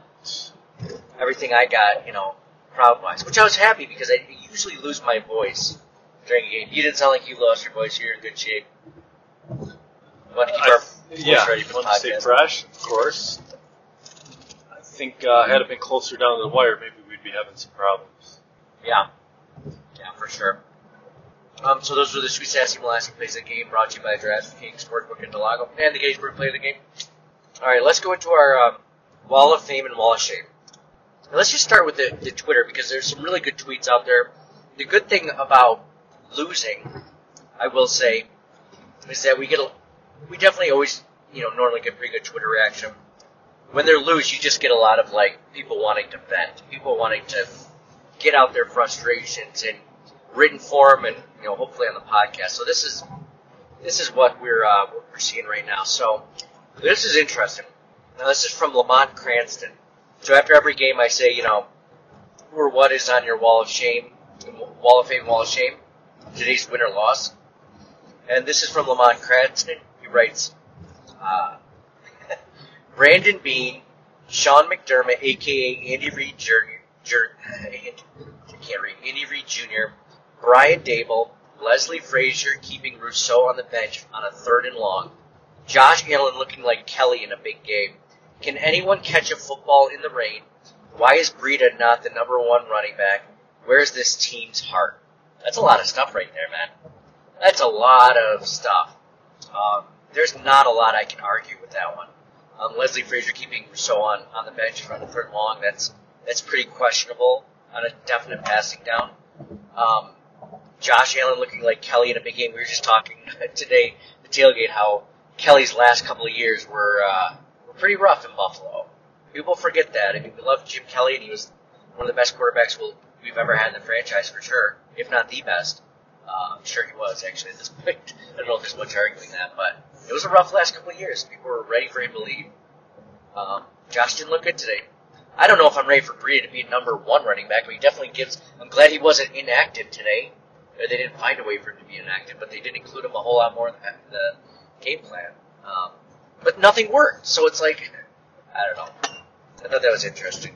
everything I got, you know, crowd wise. Which I was happy because I usually lose my voice during a game. You didn't sound like you lost your voice. You're in good shape. We want to keep our voice yeah, ready for the to stay podcast. fresh, of course. I think uh, had it been closer down to the wire, maybe we'd be having some problems. Yeah. Yeah, for sure. Um, so those were the Sweet Sassy Molassy Plays the Game, brought to you by DraftKings Sportsbook in del Lago, and the Gettysburg Play of the Game. Alright, let's go into our um, Wall of Fame and Wall of Shame. And let's just start with the, the Twitter, because there's some really good tweets out there. The good thing about losing, I will say, is that we get a, we definitely always, you know, normally get pretty good Twitter reaction when they're lose, you just get a lot of like people wanting to vent, people wanting to get out their frustrations in written form, and you know, hopefully on the podcast. So this is this is what we're uh, what we're seeing right now. So this is interesting. Now this is from Lamont Cranston. So after every game, I say, you know, who or what is on your wall of shame, wall of fame, wall of shame, today's win or loss. And this is from Lamont Cranston. He writes, uh, Brandon Beane, Sean McDermott, aka Andy Reid Jr., Jr. I can't read, Andy Reid Jr., Brian Daboll, Leslie Frazier keeping Rousseau on the bench on a third and long, Josh Allen looking like Kelly in a big game. Can anyone catch a football in the rain? Why is Breida not the number one running back? Where's this team's heart? That's a lot of stuff right there, man. That's a lot of stuff. Um, there's not a lot I can argue with that one. Um, Leslie Frazier keeping Rousseau on, on the bench for the third long, that's, that's pretty questionable on a definite passing down. Um, Josh Allen looking like Kelly in a big game. We were just talking today, the tailgate, how Kelly's last couple of years were, uh, were pretty rough in Buffalo. People forget that. I mean, we love Jim Kelly, and he was one of the best quarterbacks we'll, we've ever had in the franchise for sure, if not the best. Uh, I'm sure he was actually at this point. I don't know if there's much arguing that, but it was a rough last couple of years. People were ready for him to leave. Um, Josh didn't look good today. I don't know if I'm ready for Breida to be number one running back, but he definitely gives. I'm glad he wasn't inactive today. They didn't find a way for him to be inactive, but they did include him a whole lot more in the, the game plan. Um, but nothing worked, so it's like I don't know. I thought that was interesting.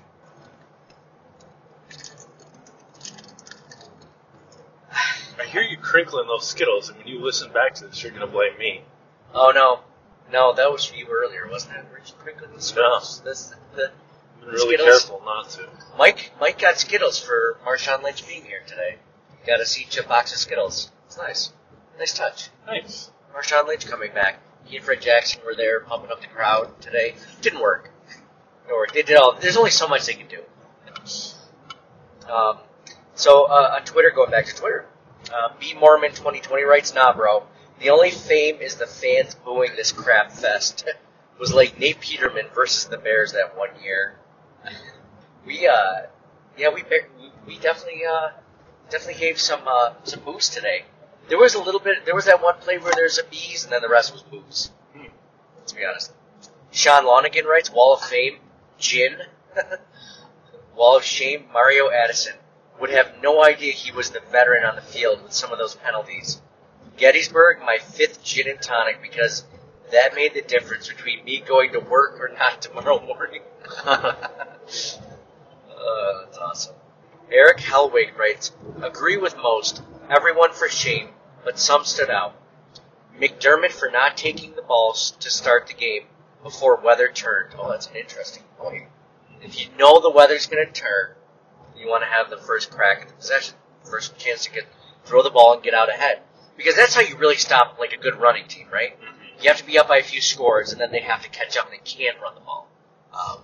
I hear you crinkling those Skittles, and when you listen back to this, you're going to blame me. Oh no, no, that was for you earlier, wasn't it? Were you crinkling the Skittles? This, the, I'm really Skittles? careful not to. Mike, Mike got Skittles for Marshawn Lynch being here today. Got a seat chip box of Skittles. It's nice, nice touch. Nice. Marshawn Lynch coming back. He and Fred Jackson were there pumping up the crowd today. Didn't work. Work. They did all. There's only so much they can do. Um, so uh, on Twitter, going back to Twitter, uh, B Mormon 2020 writes, "Nah, bro. The only fame is the fans booing this crap fest. was like Nate Peterman versus the Bears that one year. we, uh, yeah, we, we definitely uh, definitely gave some uh, some boost today. There was a little bit. There was that one play where there's a bees, and then the rest was booze. Let's be honest. Sean Lonigan writes, "Wall of Fame, Gin, Wall of Shame, Mario Addison would have no idea he was the veteran on the field with some of those penalties. Gettysburg, my fifth gin and tonic because that made the difference between me going to work or not tomorrow morning." Uh, that's awesome. Eric Helwig writes, agree with most, everyone for shame, but some stood out. McDermott for not taking the balls to start the game before weather turned. Oh, that's an interesting point. If you know the weather's going to turn, you want to have the first crack at the possession, first chance to get throw the ball and get out ahead, because that's how you really stop like a good running team, right? You have to be up by a few scores, and then they have to catch up and they can't run the ball. Um,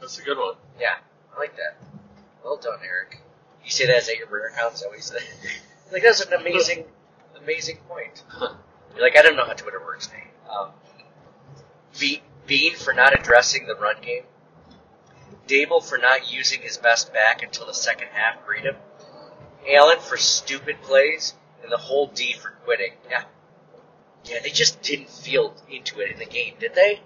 That's a good one. yeah, I like that. Well done, Eric. You say that as at your burner account? Is that what you said? like that's an amazing, amazing point. You're like, I don't know how Twitter works, Nate. Um, Be- Beane for not addressing the run game. Daboll for not using his best back until the second half. Him. Allen for stupid plays, and the whole D for quitting. Yeah, yeah, they just didn't feel into it in the game, did they?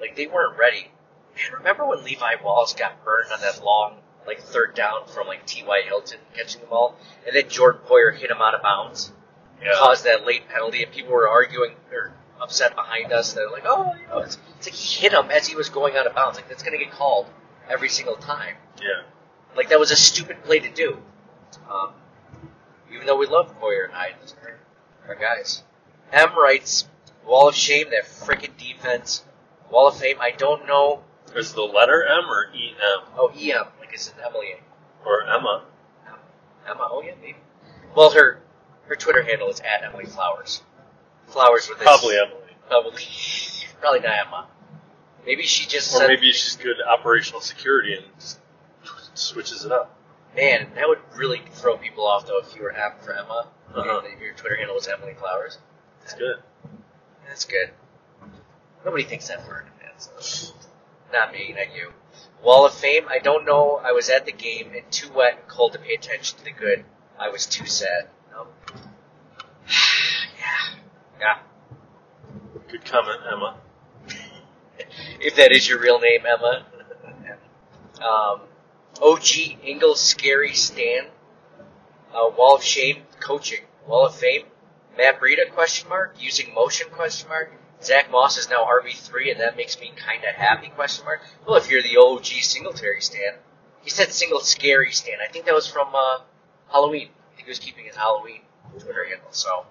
Like they weren't ready. Man, remember when Levi Wallace got burned on that long, like third down from like T.Y. Hilton catching the ball, and then Jordan Poyer hit him out of bounds, and caused that late penalty, and people were arguing or upset behind us. They're like, oh, you know, it's, it's like he hit him as he was going out of bounds. Like that's gonna get called every single time. Yeah. Like that was a stupid play to do. Um, even though we love Poyer and are our guys. M writes, Wall of Shame, that freaking defense. Wall of Fame, I don't know. Is the letter M or E M Oh, EM, like it's an Emily. or Emma? Emma, oh yeah, maybe. Well, her her Twitter handle is at Emily Flowers. Flowers with this. Probably Emily. Probably. Probably not Emma. Maybe she just Or said, maybe she's good at operational security and just switches it up. man, that would really throw people off though if you were M for Emma. Uh-huh. If your Twitter handle was Emily Flowers. It's good. That's good. Nobody thinks that word, man. So. not me, not you. Wall of Fame, I don't know. I was at the game and too wet and cold to pay attention to the good. I was too sad. Yeah. Yeah. Good comment, Emma. If that is your real name, Emma. um, OG Ingle Scary Stan. Uh, Wall of Shame coaching. Wall of Fame. Matt Breida question mark. Using motion question mark. Zach Moss is now RB three, and that makes me kind of happy question mark. Well, if you're the OG Singletary Stan, he said single scary Stan. I think that was from uh, Halloween. I think he was keeping his Halloween Twitter handle, so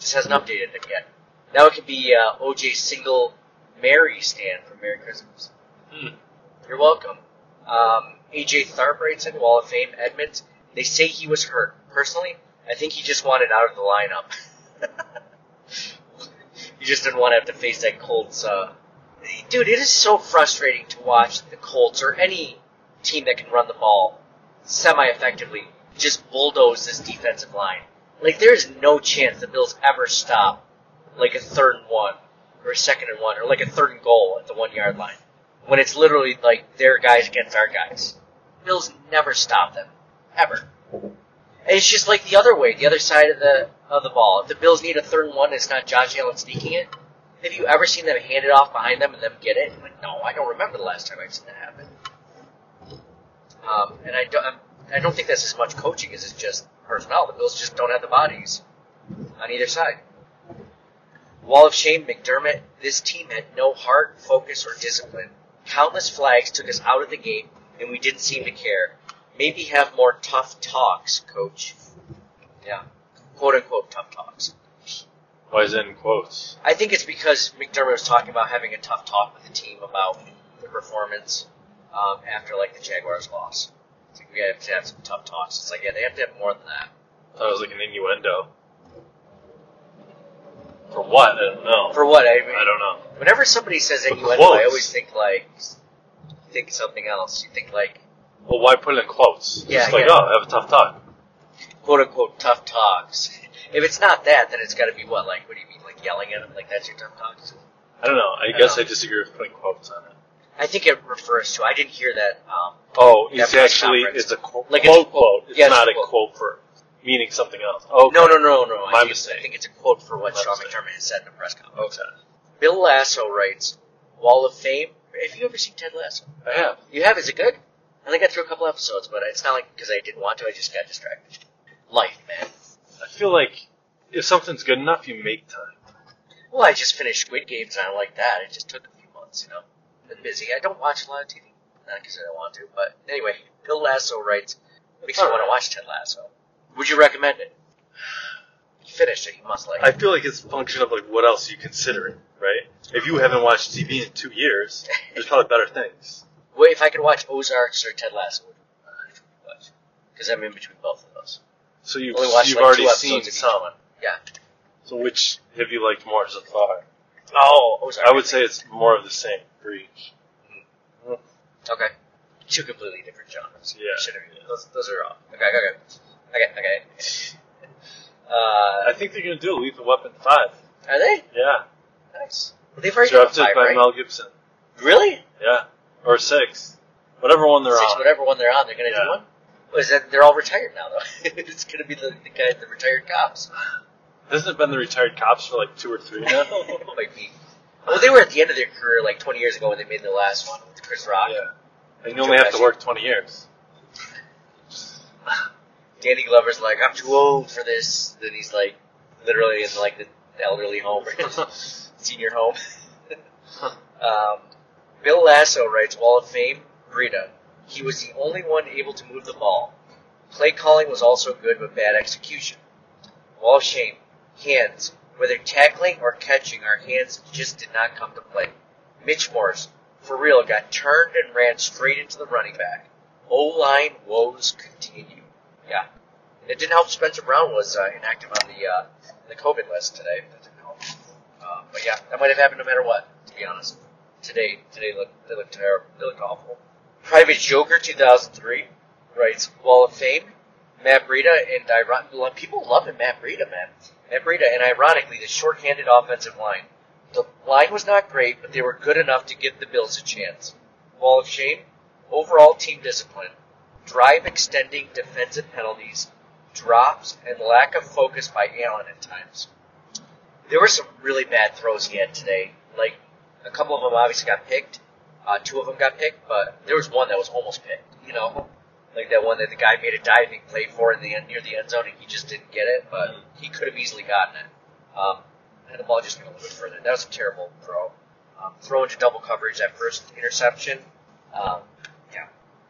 just hasn't updated it yet. Now it could be uh, OJ Single Mary Stand from Merry Christmas. Hmm. You're welcome. Um, AJ Tharp writes in Wall of Fame Edmunds. They say he was hurt. Personally, I think he just wanted out of the lineup. he just didn't want to have to face that Colts. Uh... Dude, it is so frustrating to watch the Colts or any team that can run the ball semi-effectively just bulldoze this defensive line. Like, there's no chance the Bills ever stop like a third and one or a second and one or like a third and goal at the one yard line when it's literally like their guys against our guys. Bills never stop them ever. And it's just like the other way, the other side of the of the ball. If the Bills need a third and one, it's not Josh Allen sneaking it. Have you ever seen them hand it off behind them and them get it? Like, no, I don't remember the last time I've seen that happen. Um, and I don't, I don't think that's as much coaching as it's just personnel. The Bills just don't have the bodies on either side. Wall of Shame, McDermott. This team had no heart, focus, or discipline. Countless flags took us out of the game, and we didn't seem to care. Maybe have more tough talks, coach. Yeah. Quote unquote tough talks. Why is it in quotes? I think it's because McDermott was talking about having a tough talk with the team about the performance um, after like the Jaguars loss. It's like we have to have some tough talks. It's like yeah, they have to have more than that. I thought it was like an innuendo. For what? I don't know. For what? I mean, I don't know. Whenever somebody says For innuendo, I always think like think something else. You think like Well, why put it in quotes? Yeah, Just like, yeah. oh, have a tough talk. quote unquote tough talks. If it's not that, then it's got to be what? Like what do you mean? Like yelling at them? Like that's your tough talks? I don't know. I, I guess know. I disagree with putting quotes on it. I think it refers to. I didn't hear that. Um, Oh, it's actually conference. it's a qu- Like it's- quote quote. It's yeah, not a a quote. quote for meaning something else. Oh No, no, no, no. I My think, mistake. I think it's a quote for what My Sean mistake. McDermott has said in a press conference. Okay. Bill Lasso writes, "Wall of Fame." Have you ever seen Ted Lasso? I have. You have? Is it good? I think I threw a couple episodes, but it's not like because I didn't want to. I just got distracted. Life, man. I feel like if something's good enough, you make time. Well, I just finished Squid Games and I like that. It just took a few months, you know. Been busy. I don't watch a lot of TV. Not because I don't want to, but anyway, Bill Lasso writes, makes me want to watch Ted Lasso. Would you recommend it? You finished it. You must like I it. feel like it's a function of like what else you considering, right? If you haven't watched TV in two years, there's probably better things. Wait, if I could watch Ozarks or Ted Lasso, uh, would you watch? Because I'm in between both of those. So you've, watched you've like already seen some. Yeah. So which have you liked more so far? Oh, Ozark. I would say it's more of the same for each. Okay. Two completely different genres. Yeah. Should have- Those, those are all. Okay, okay, okay. Okay, okay. Uh, I think they're gonna do a Lethal Weapon five. are they? Yeah, Nice. They've already done directed five, by right? Mel Gibson. Really? Yeah, or six, whatever one they're Six, on. whatever one they're on, they're gonna Yeah. do one. Well, is that they're all retired now though? it's gonna be the, the guy, the retired cops. Hasn't it been the retired cops for like two or three now? Might be. Well, they were at the end of their career like 20 years ago when they made the last one with Chris Rock. yeah, and you only have to work twenty years. Danny Glover's like, I'm too old for this. Then he's like, literally in like the elderly home or senior home. um, Bill Lasso writes, Wall of Fame, Breida. He was the only one able to move the ball. Play calling was also good, but bad execution. Wall of Shame, hands. Whether tackling or catching, our hands just did not come to play. Mitch Morse, for real, got turned and ran straight into the running back. O-line woes continue. Yeah. It didn't help Spencer Brown was uh, inactive on the uh, the COVID list today. That didn't help. Uh, but yeah, that might have happened no matter what, to be honest. Today, today looked, they looked terrible. They looked awful. Private Joker 2003 writes, Wall of Fame, Matt Breida, and iron- people loving Matt Breida, man. Breida, and ironically, the short-handed offensive line. The line was not great, but they were good enough to give the Bills a chance. Wall of Shame, overall team discipline, drive extending defensive penalties, drops, and lack of focus by Allen at times. There were some really bad throws he had today. Like, a couple of them obviously got picked. Uh, two of them got picked, but there was one that was almost picked, you know? Like that one that the guy made a diving play for in the end, near the end zone and he just didn't get it, but he could have easily gotten it. Um, and the ball just went a little bit further. That was a terrible throw. Um, throw into double coverage that first interception. Um, yeah.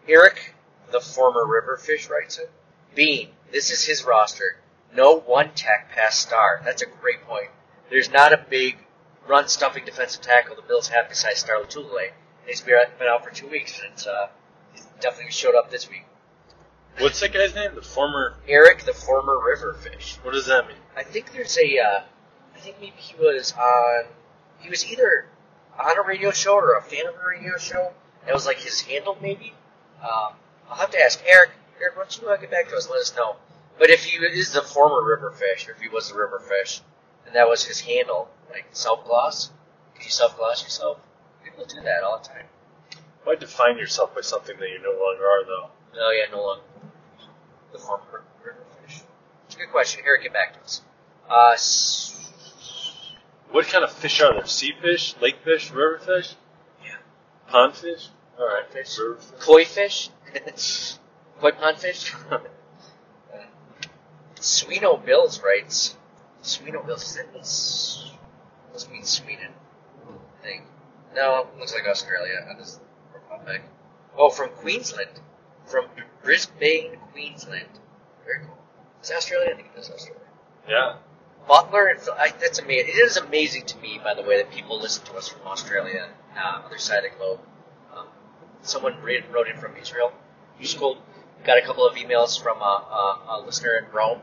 Eric, the former Riverfish, writes it. Beane, this is his roster. No one tech past star. That's a great point. There's not a big run stuffing defensive tackle the Bills have besides Star Lotulelei. He's been out for two weeks and uh, definitely showed up this week. What's that guy's name? The former. Eric, the former Riverfish. What does that mean? I think there's a, uh, I think maybe he was on, he was either on a radio show or a fan of a radio show. That was like his handle, maybe. Um, I'll have to ask Eric. Eric, why don't you uh, get back to us? and Let us know. But if he is the former Riverfish, or if he was a Riverfish, and that was his handle, like self gloss, could you self gloss yourself? People do that all the time. Why define yourself by something that you no longer are, though? Oh yeah, no longer. The former Riverfish. It's a good question. Eric, get back to us. Uh, s- What kind of fish are there? Sea fish, lake fish, river fish, yeah. pond fish? All right, Fish. river fish. Koi fish? Koi pond fish? Sweno Bills writes. Sweno Bills, is that means, must mean Sweden, I think. No, looks like Australia this Republic. Oh, from Queensland. From Brisbane, Queensland. Very cool. Is Australia? I think it is Australia. Yeah. Butler, I, that's amazing. It is amazing to me, by the way, that people listen to us from Australia, uh, other side of the globe. Um, someone wrote, wrote in from Israel. School got a couple of emails from a, a, a listener in Rome.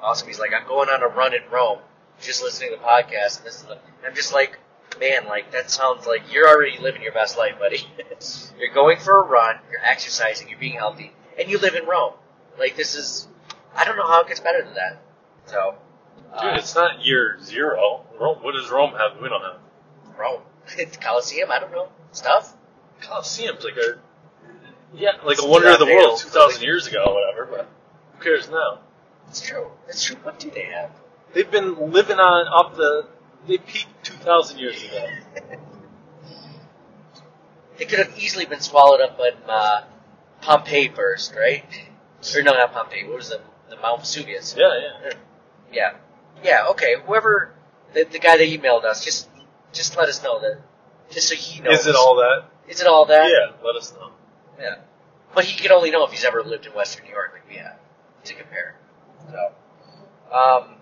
Awesome. He's like, I'm going on a run in Rome, just listening to the podcast, and this is the. I'm just like, man, like that sounds like you're already living your best life, buddy. you're going for a run, you're exercising, you're being healthy, and you live in Rome. Like this is, I don't know how it gets better than that. So, Dude, uh, it's not year zero. Rome, what does Rome have? We don't have. Rome. It's Colosseum. I don't know stuff. Coliseum's like a yeah, like It's a wonder of the world two thousand years ago, or whatever. But who cares now? It's true. It's true. What do they have? They've been living on off the. They peaked two thousand years ago. They could have easily been swallowed up by uh, Pompeii first, right? Or no, not Pompeii. What was the the Mount Vesuvius? Yeah, yeah. Yeah. Yeah. Okay. Whoever the, the guy that emailed us, just just let us know that, just so he knows. Is it all that? Is it all that? Yeah, let us know. Yeah. But he can only know if he's ever lived in Western New York like we have to compare. So, um,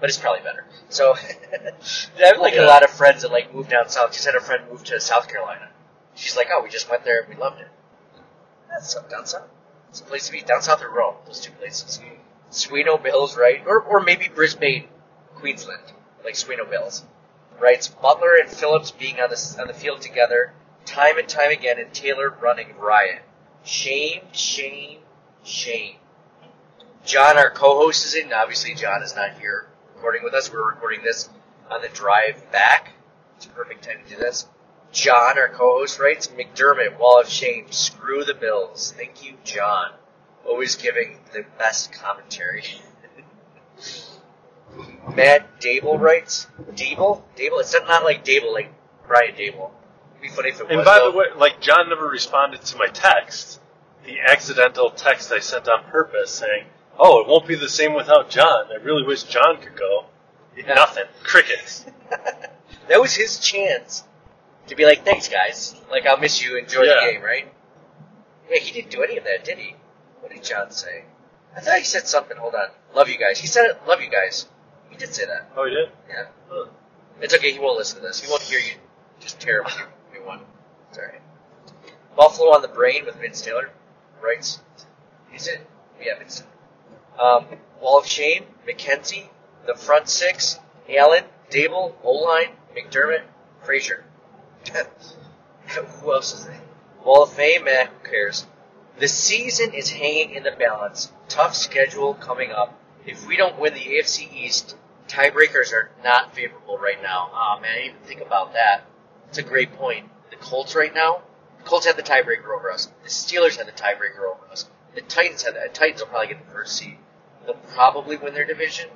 but it's probably better. So, I have like a lot of friends that like moved down south. Just had a friend move to South Carolina. She's like, oh, we just went there and we loved it. That's so down south. It's a place to be. Down south or Rome, those two places. Sweno Bills, right? Or or maybe Brisbane, Queensland, like Sweno Bills. Writes Butler and Phillips being on the on the field together, time and time again, and Taylor running riot. Shame, shame, shame. John, our co-host, is in. Obviously, John is not here recording with us. We're recording this on the drive back. It's a perfect time to do this. John, our co-host, writes McDermott, Wall of Shame, screw the Bills. Thank you, John. Always giving the best commentary. Matt Dable writes, Dable? Dable? It's not like Dable, like Brian Daboll. It'd be funny if it And was. by though. the way, like John never responded to my text, the accidental text I sent on purpose saying, "Oh, it won't be the same without John. I really wish John could go." Yeah. Nothing. Crickets. that was his chance to be like, thanks, guys. Like, I'll miss you. Enjoy Yeah. the game, right? Yeah, he didn't do any of that, did he? What did John say? I thought he said something. Hold on. Love you guys. He said it. Love you guys. He did say that. Oh, he did. Yeah. Huh. It's okay. He won't listen to this. He won't hear you just tear up your one. It's alright. Buffalo on the brain with Vince Taylor writes. Is it? Yeah, Vince. Um, Wall of Shame, McKenzie, the front six, Allen, Daboll, O-line, McDermott, Frazier. who else is there? Wall of Fame, eh, who cares? The season is hanging in the balance. Tough schedule coming up. If we don't win the AFC East, tiebreakers are not favorable right now. Oh man, I didn't even think about that. It's a great point. the Colts right now. The Colts have the tiebreaker over us. The Steelers have the tiebreaker over us. The Titans have the Titans will probably get the first seed. They'll probably win their division.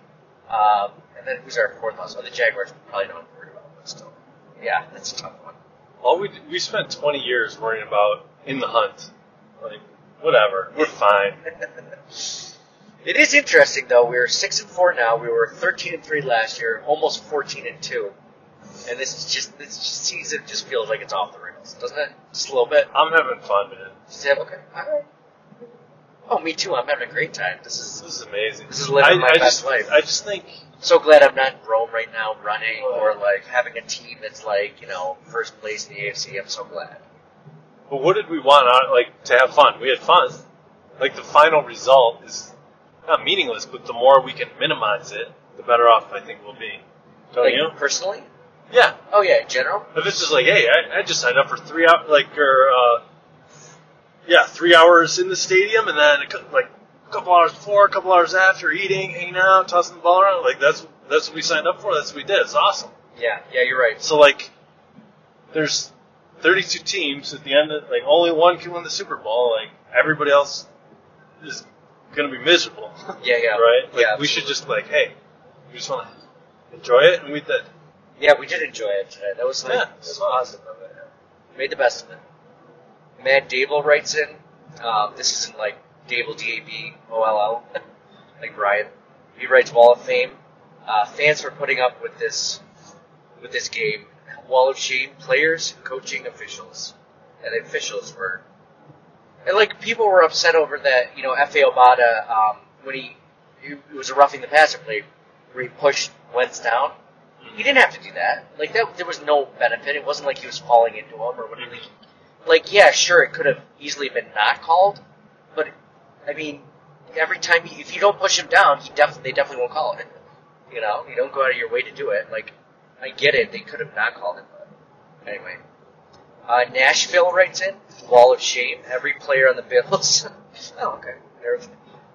Um, and then who's our fourth loss? Oh, the Jaguars we probably don't have to worry about, but still. Yeah, that's a tough one. All we we spent 20 years worrying about in the hunt. Like whatever, we're fine. It is interesting though. We're six and four now. We were thirteen and three last year, almost fourteen and two. And this is just this season just feels like it's off the rails, doesn't it? Just a little bit. I'm having fun, man. Just have okay. All right. Oh, me too. I'm having a great time. This is This is amazing. This is living I, my I best just, life. I just think so glad I'm not in Rome right now, running or like having a team that's like you know first place in the AFC. I'm so glad. But what did we want? uh, Like to have fun. We had fun. Like the final result is not meaningless, but the more we can minimize it, the better off I think we'll be. Don't Like you? personally? Yeah. Oh yeah, in general. If it's just like, hey, I, I just signed up for three hours, like, or uh, three hours in the stadium, and then like a couple hours before, a couple hours after, eating, hanging out, tossing the ball around. Like that's that's what we signed up for. That's what we did. It's awesome. Yeah, yeah, you're right. So like, there's 32 teams at the end. Of, like only one can win the Super Bowl. Like everybody else is gonna be miserable. Yeah, yeah, right? Like, yeah, we should just like, hey, we just want to enjoy it, and we did. Yeah, we did enjoy it today. That was like, Yeah, that was positive of. Made the best of it. Matt Dable writes in. Um, this isn't like Dable D A B O L L, like Brian. He writes Wall of Fame. Uh, fans were putting up with this with this game. Wall of Shame. Players, coaching officials, and officials were. And like people were upset over that. You know, Efe Obada um, when he it was a roughing the passer play where he pushed Wentz down. He didn't have to do that. Like that, there was no benefit. It wasn't like he was falling into him or whatever. Like, yeah, sure, it could have easily been not called, but I mean, every time he, if you don't push him down, he definitely they definitely won't call it. You know, you don't go out of your way to do it. Like, I get it, they could have not called it, but anyway. Uh, Nashville writes in Wall of Shame. Every player on the Bills. oh, okay. There's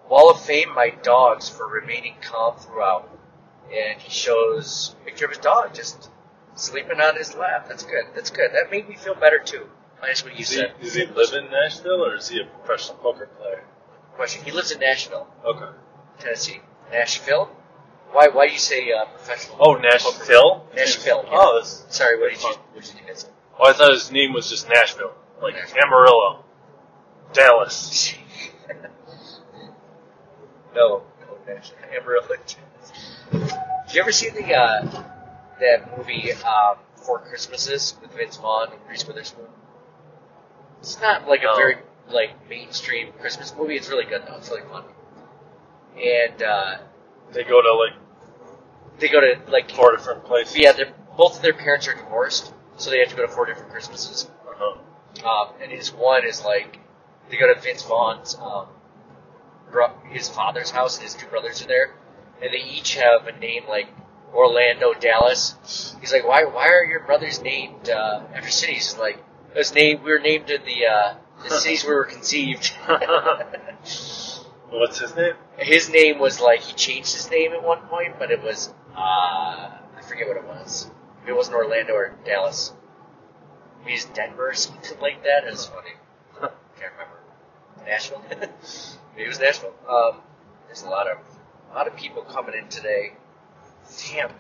Wall of Fame. My dogs for remaining calm throughout and he shows a picture of his dog just sleeping on his lap. That's good. That's good. That made me feel better too. Minus what you Does he, said. does he live in Nashville, or is he a professional poker player? Question. He lives in Nashville, Okay. Tennessee. Nashville? Why? Why do you say uh, professional? Oh, Nashville. Nashville. yeah. Oh, that's. Sorry. What did you? What did you guys say? Oh, I thought his name was just Nashville, like Nashville. Amarillo, Dallas. no. No. Nashville. Amarillo. Did you ever see the uh, that movie um, Four Christmases with Vince Vaughn and Reese Witherspoon? It's not like a very like mainstream Christmas movie. It's really good though. It's really fun. And uh, They go to like they go to like four different places. yeah, they're, both of their parents are divorced, so they have to go to four different Christmases. Uh-huh. Um, and his one is like they go to Vince Vaughn's um, bro- his father's house, and his two brothers are there, and they each have a name like Orlando, Dallas. He's like, why why are your brothers named uh, after cities? He's like, was named we were named in the uh, the cities where we were conceived. What's his name? his name was like he changed his name at one point, but it was uh, I forget what it was. It wasn't Orlando or Dallas. Maybe it's Denver or something like that. It was funny. Can't remember. Nashville. Maybe it was Nashville. Um, there's a lot of a lot of people coming in today. Damn.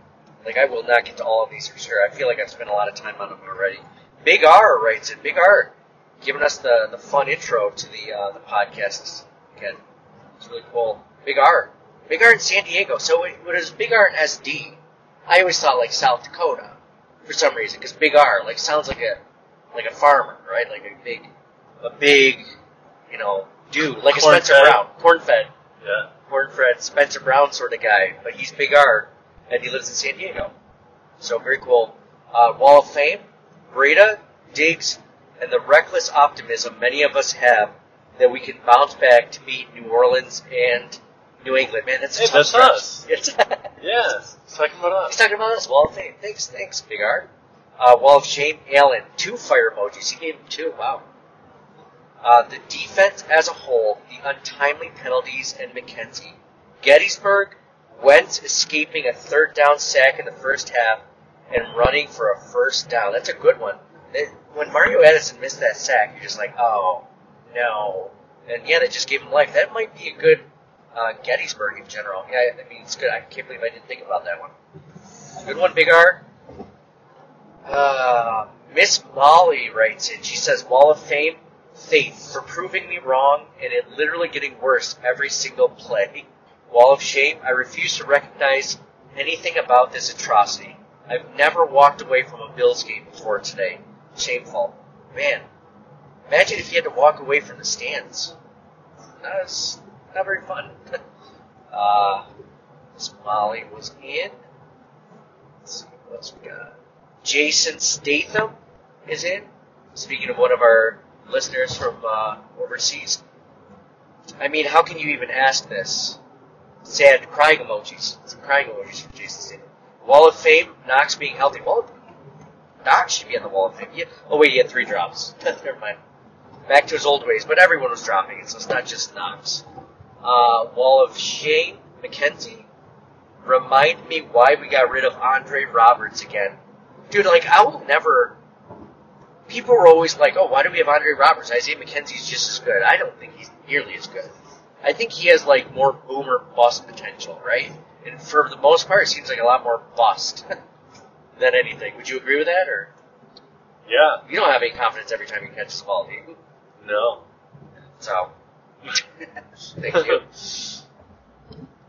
Like I will not get to all of these for sure. I feel like I've spent a lot of time on them already. Big R writes it. Big R giving us the, the fun intro to the uh, the podcast again. It's really cool. Big R. Big R in San Diego. So it, what is Big R in SD? I always thought like South Dakota for some reason because Big R like sounds like a like a farmer, right? Like a big a big you know dude like a Spencer fed. Brown, corn fed, Yeah. corn fed Spencer Brown sort of guy, but he's Big R and he lives in San Diego. So very cool. Uh, Wall of Fame, Breida, Diggs, and the reckless optimism many of us have that we can bounce back to beat New Orleans and New England. Man, that's a Hey, tough that's stretch. us. It's- Yes. He's talking about He's us. talking about us. Wall of Fame. Thanks, thanks, Big R. Uh, Wall of Shame, Allen. Two fire emojis. He gave him two. Wow. Uh, the defense as a whole, the untimely penalties, and McKenzie. Gettysburg, Wentz escaping a third down sack in the first half and running for a first down. That's a good one. They- when Mario Addison missed that sack, you're just like, oh no. And yeah, that just gave him life. That might be a good uh, Gettysburg in general. Yeah, I mean it's good. I can't believe I didn't think about that one. Good one, Big R. Uh, Miss Molly writes in. She says, "Wall of Fame, Faith for proving me wrong, and it literally getting worse every single play. Wall of Shame, I refuse to recognize anything about this atrocity. I've never walked away from a Bills game before today. Shameful. Man, imagine if you had to walk away from the stands. That was not very fun. uh, Miss Molly was in. Let's see what else we got. Jason Statham is in. Speaking of one of our listeners from uh, overseas. I mean, how can you even ask this? Sad crying emojis. Some crying emojis from Jason Statham. Wall of Fame, Knox being healthy. Wall of Knox should be on the Wall of Fame. Oh wait, he had three drops. Never mind. Back to his old ways, but everyone was dropping it, so it's not just Knox. Uh, Wall of Shame, McKenzie. Remind me why we got rid of Andre Roberts again. Dude, like, I will never. People were always like, oh, why do we have Andre Roberts? Isaiah McKenzie's just as good. I don't think he's nearly as good. I think he has, like, more boomer bust potential, right? And for the most part, it seems like a lot more bust than anything. Would you agree with that, or Yeah. you don't have any confidence every time you catch the ball, do you? No. So, thank you.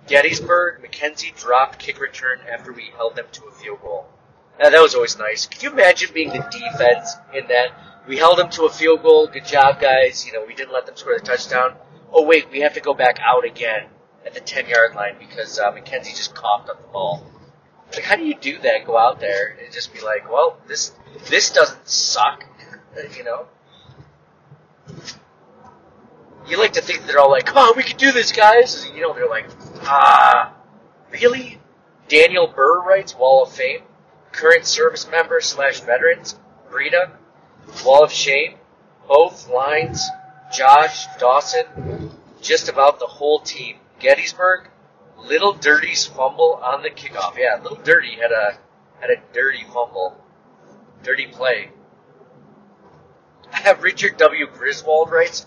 Gettysburg, McKenzie dropped kick return after we held them to a field goal. Now, that was always nice. Could you imagine being the defense in that? We held them to a field goal. Good job, guys. You know, we didn't let them score the touchdown. Oh, wait, we have to go back out again at the 10 yard line because uh, McKenzie just coughed up the ball. Like, how do you do that? Go out there and just be like, well, this this doesn't suck, you know? You like to think they're all like, come on, we can do this, guys. And, you know, they're like, ah, really? Daniel Burr writes Wall of Fame, current service member slash veterans, Breida, Wall of Shame, both lines, Josh, Dawson, just about the whole team. Gettysburg, Little Dirty's fumble on the kickoff. Yeah, Little Dirty had a had a dirty fumble, dirty play. I have Richard W. Griswold writes,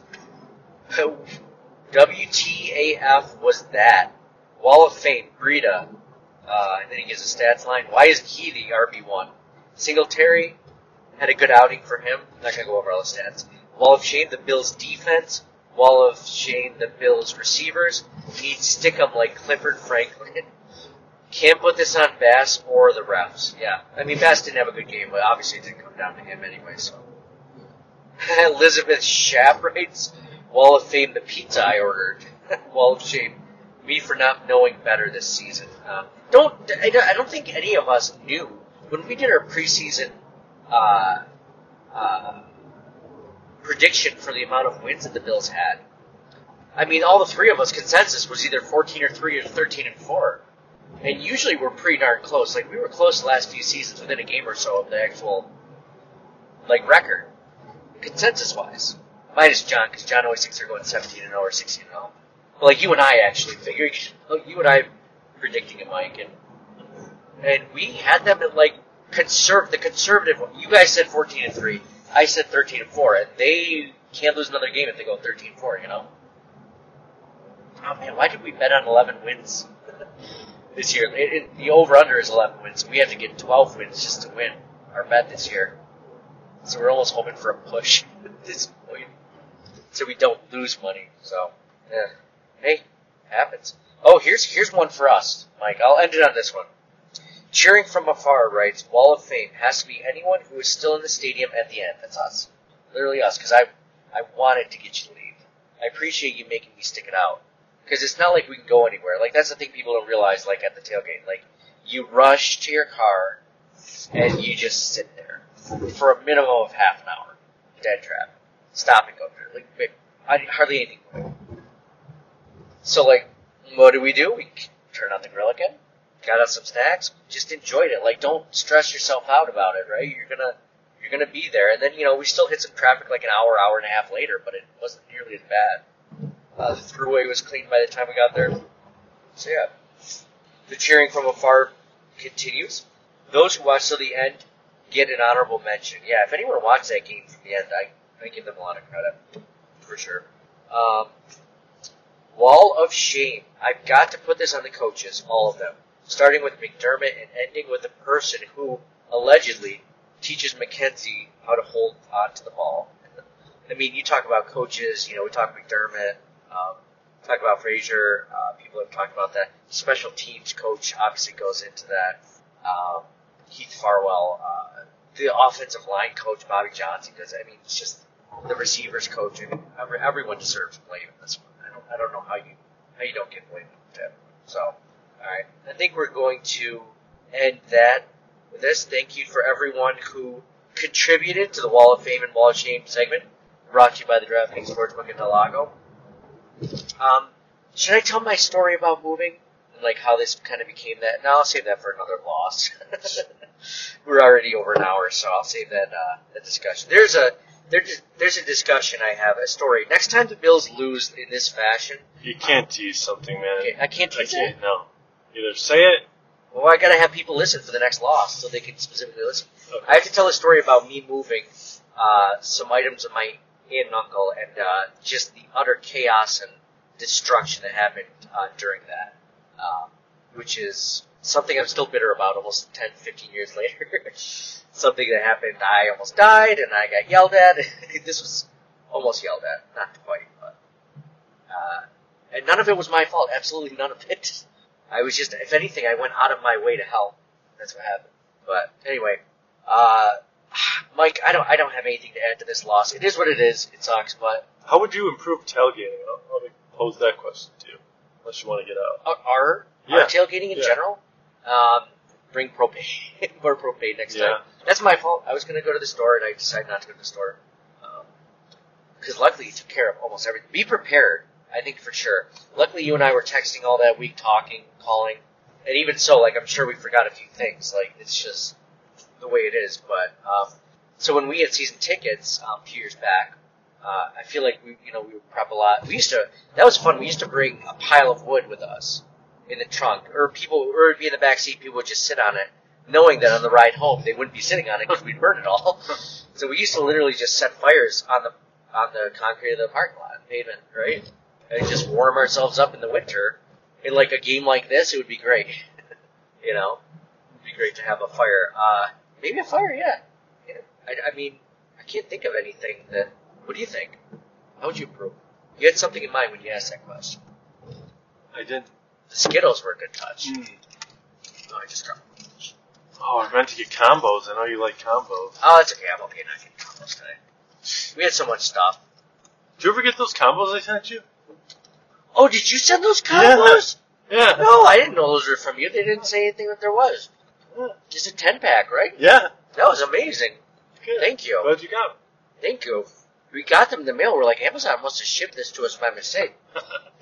WTAF was that? Wall of Fame, Breida. Uh, and then he gives a stats line. Why isn't he the RB1? Singletary had a good outing for him. I'm not to go over all the stats. Wall of Shame, the Bills' defense. Wall of Shame, the Bills' receivers. He'd stick them like Clifford Franklin. Can't put this on Bass or the refs. Yeah. I mean, Bass didn't have a good game, but obviously it didn't come down to him anyway, so. Elizabeth Schapp writes, Wall of Fame, the pizza I ordered. Wall of Shame, me for not knowing better this season. Uh, don't, I I don't think any of us knew. When we did our preseason, uh, uh, prediction for the amount of wins that the Bills had, I mean, all the three of us consensus was either 14 or 3 or 13 and 4. And usually we're pretty darn close. Like, we were close the last few seasons within a game or so of the actual, like, record. Consensus wise. Minus John, because John always thinks they're going 17 and 0 or 16 and 0. But, like, you and I actually figure, you and I predicting it, Mike, and, and we had them at, like, conserv- the conservative one. You guys said 14 and 3. I said 13 and 4, and they can't lose another game if they go 13 and 4, you know? Oh man, why did we bet on 11 wins this year? It, it, the over under is 11 wins, we have to get 12 wins just to win our bet this year. So we're almost hoping for a push at this point, so we don't lose money. So, yeah. hey, happens. Oh, here's here's one for us, Mike. I'll end it on this one. Cheering from afar writes, Wall of Fame has to be anyone who is still in the stadium at the end. That's us. Literally us, because I, I wanted to get you to leave. I appreciate you making me stick it out. Because it's not like we can go anywhere. Like, that's the thing people don't realize, like, at the tailgate. Like, you rush to your car, and you just sit there for a minimum of half an hour. Dead traffic. Stop and go through. Like, hardly anything. So, like, what do we do? We turn on the grill again, got us some snacks, just enjoyed it. Like, don't stress yourself out about it, right? You're gonna, you're gonna be there. And then, you know, we still hit some traffic like an hour, hour and a half later, but it wasn't nearly as bad. Uh, the throughway was clean by the time we got there. So yeah, the cheering from afar continues. Those who watch till the end get an honorable mention. Yeah, if anyone watched that game from the end, I, I give them a lot of credit. For sure. Um, Wall of Shame. I've got to put this on the coaches, all of them. Starting with McDermott and ending with the person who allegedly teaches McKenzie how to hold on to the ball. I mean, you talk about coaches, you know, we talk McDermott, um, talk about Frazier, uh, people have talked about that. Special teams coach obviously goes into that. Um, Heath Farwell, uh, the offensive line coach, Bobby Johnson, because, I mean, it's just the receivers coach, and every, everyone deserves blame in this one. I don't, I don't know how you, how you don't get blamed, Tim. So, alright. I think we're going to end that with this. Thank you for everyone who contributed to the Wall of Fame and Wall of Shame segment, brought to you by the DraftKings Sportsbook in del Lago. Um, should I tell my story about moving? And like how this kind of became that? No, I'll save that for another loss. We're already over an hour, so I'll save that, uh, that discussion. There's a, there's, there's a discussion I have, a story. Next time the Bills lose in this fashion, You can't tease something, man. I can't tease I can't, No. You either say it. well, I gotta have people listen for the next loss so they can specifically listen. Okay. I have to tell a story about me moving uh, some items of my aunt and uncle and uh, just the utter chaos and destruction that happened uh, during that, um, which is something I'm still bitter about almost 10, 15 years later. something that happened, I almost died and I got yelled at. this was almost yelled at, not quite, but. Uh, and none of it was my fault, absolutely none of it. I was just, if anything, I went out of my way to help. That's what happened. But anyway, uh, Mike, I don't, I don't have anything to add to this loss. It is what it is. It sucks, but How would you improve tailgating? I'll, I'll pose that question to you. Unless you want to get out. our, our, Yeah. tailgating in Yeah. general, um, bring propane, more propane next time. That's my fault. I was gonna go to the store and I decided not to go to the store. Um, cause luckily you took care of almost everything. Be prepared, I think for sure. Luckily you and I were texting all that week, talking, calling, and even so, like I'm sure we forgot a few things. Like it's just the way it is. But um, so when we had season tickets um, a few years back, uh, I feel like we, you know, we would prep a lot. We used to. That was fun. We used to bring a pile of wood with us in the trunk, or people, or it'd be in the back seat. People would just sit on it, knowing that on the ride home they wouldn't be sitting on it because we'd burn it all. so we used to literally just set fires on the on the concrete of the parking lot, pavement, right, and just warm ourselves up in the winter. In like a game like this, it would be great. you know, it'd be great to have a fire. Uh, maybe a fire, yeah. yeah. I, I mean, I can't think of anything that. What do you think? How would you improve? You had something in mind when you asked that question. I didn't. The Skittles were a good touch. Mm. Oh, I just dropped. Oh, I meant to get combos. I know you like combos. Oh, it's okay. I'm okay not getting combos today. We had so much stuff. Did you ever get those combos I sent you? Oh, did you send those combos? Yeah. No, I didn't know those were from you. They didn't say anything that there was. Just a 10 pack, right? Yeah. That was amazing. Good. Thank you. Glad you got 'em. Thank you. We got them in the mail. We're like, Amazon must have shipped this to us by mistake.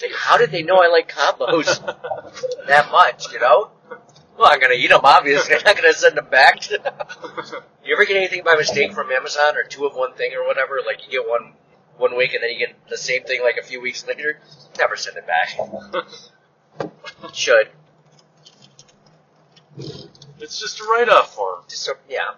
Like, How did they know I like combos that much, you know? Well, I'm gonna eat them, obviously. I'm not gonna send them back. you ever get anything by mistake from Amazon or two of one thing or whatever? Like you get one one week and then you get the same thing like a few weeks later? Never send it back. Should. it's just a write-off for 'em. Just yeah.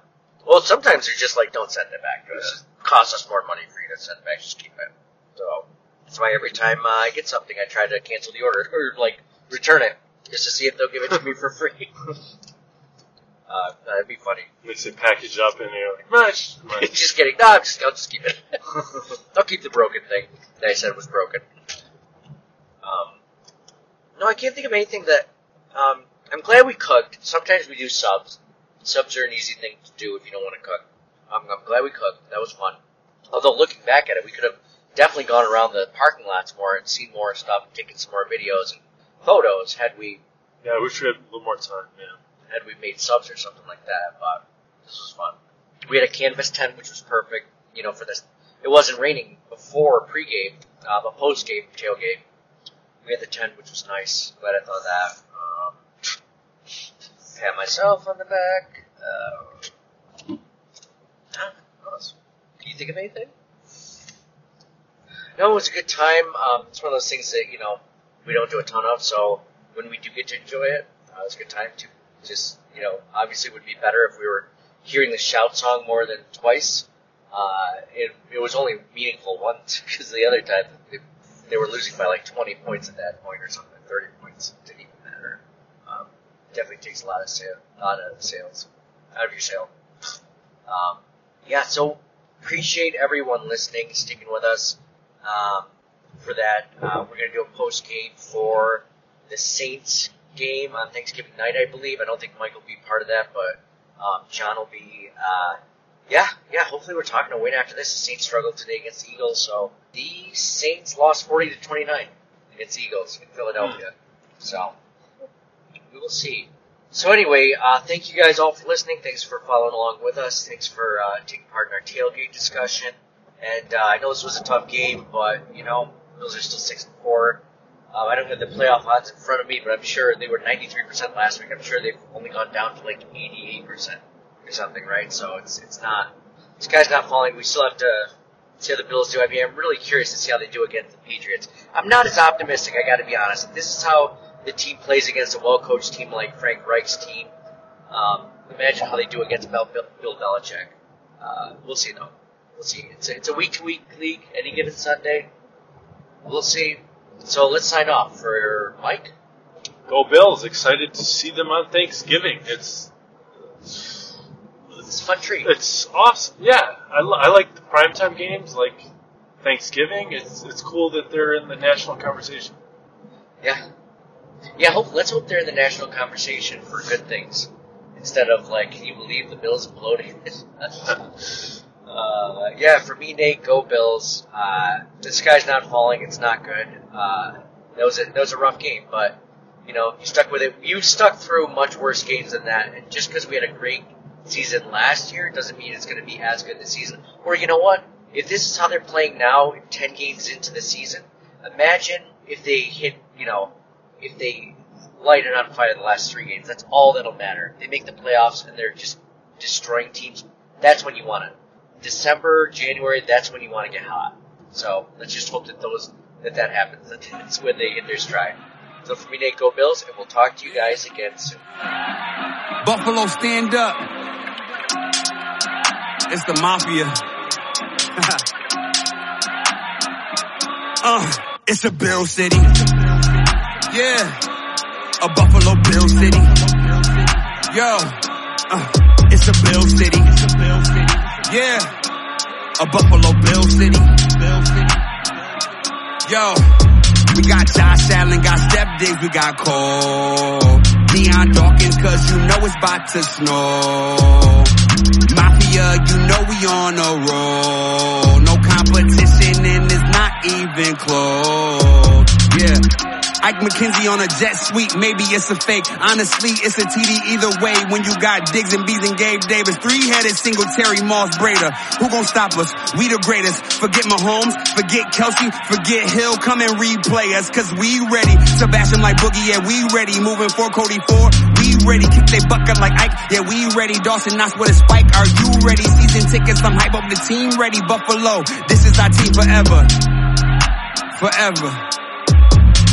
Well, sometimes they're just like, don't send it back to us. Just costs us more money for you to send it back. Just keep it. So that's why every time uh, I get something, I try to cancel the order or like return it just to see if they'll give it to me for free. uh, that'd be funny. They say package up and you're like, much. just kidding. No, I'll just, I'll just keep it. I'll keep the broken thing that I said was broken. Um, no, I can't think of anything that. Um, I'm glad we cooked. Sometimes we do subs. Subs are an easy thing to do if you don't want to cook. Um, I'm glad we cooked. That was fun. Although looking back at it, we could have definitely gone around the parking lots more and seen more stuff, and taken some more videos and photos had we yeah, I wish we had a little more time. Yeah. Had we made subs or something like that. But this was fun. We had a canvas tent, which was perfect. You know, for this, it wasn't raining before pregame, uh, but postgame tailgate. We had the tent, which was nice. Glad I thought that. Um, pat myself on the back. Uh? Can you think of anything? No, it was a good time. Um, it's one of those things that you know we don't do a ton of. So when we do get to enjoy it, uh, it was a good time to just you know obviously it would be better if we were hearing the shout song more than twice. Uh, it, it was only meaningful once because the other time they, they were losing by like 20 points at that point or something. 30 points didn't even matter. Um, definitely takes a lot of sale, lot of sales out of your sale. Um, yeah, so appreciate everyone listening, sticking with us. Um, for that, uh, we're to do a post game for the Saints game on Thanksgiving night, I believe. I don't think Mike will be part of that, but um, John will be. Uh, yeah, yeah. Hopefully, we're talking a win after this. The Saints struggled today against the Eagles, so the Saints lost forty to twenty nine against the Eagles in Philadelphia. So we will see. So anyway, uh, thank you guys all for listening. Thanks for following along with us. Thanks for uh, taking part in our tailgate discussion. And uh, I know this was a tough game, but you know, Bills are still six and four. Uh, I don't have the playoff odds in front of me, but I'm sure they were 93% last week. I'm sure they've only gone down to like 88% or something, right? So it's it's not this guy's not falling. We still have to see how the Bills do. I mean, I'm really curious to see how they do against the Patriots. I'm not as optimistic. I got to be honest. This is how the team plays against a well-coached team like Frank Reich's team, um, imagine how they do against Bill, Bill Belichick. Uh, we'll see though. We'll see. It's a, it's a week-to-week league. Any given Sunday, we'll see. So let's sign off for Mike. Go Bills! Excited to see them on Thanksgiving. It's It's a fun treat. it's awesome. Yeah, I, li- I like the primetime games, like Thanksgiving. It's it's cool that they're in the national conversation. Yeah. Yeah, hope, let's hope they're in the national conversation for good things. Instead of, like, can you believe the Bills imploding? uh, yeah, for me, Nate, go Bills. Uh, the sky's not falling. It's not good. Uh, that was a, that was a rough game, but, you know, you stuck with it. You stuck through much worse games than that, and just because we had a great season last year doesn't mean it's going to be as good this season. Or, you know what? If this is how they're playing now, 10 games into the season, imagine if they hit, you know, if they light it on fire the last three games. That's all that'll matter. They make the playoffs and they're just destroying teams. That's when you want it. December, January, that's when you want to get hot. So let's just hope that those that that happens. That's when they hit their stride. So for me, Nate, go Bills, and we'll talk to you guys again soon. Buffalo, stand up. It's the mafia. uh, it's a Bill City. Yeah, a Buffalo Bill City. Yo, uh, it's a Bill City. Yeah, a Buffalo Bill City. Yo, we got Josh Allen, got Stef Diggs, we got Cole. Dion Dawkins, cause you know it's about to snow. Mafia, you know we on a roll. No competition and it's not even close. Yeah. Ike McKenzie on a jet suite, maybe it's a fake. Honestly, it's a TD either way when you got Diggs and Bees and Gabe Davis. Three-headed single Terry Moss Brader. Who gon' stop us? We the greatest. Forget Mahomes, forget Kelce, forget Hill. Come and replay us, cause we ready. Sebastian like Boogie, yeah, we ready. Moving for Cody Ford, we ready. Kick they bucket like Ike, yeah, we ready. Dawson Knox with a spike, are you ready? Season tickets, I'm hype up the team ready. Buffalo, this is our team forever. Forever.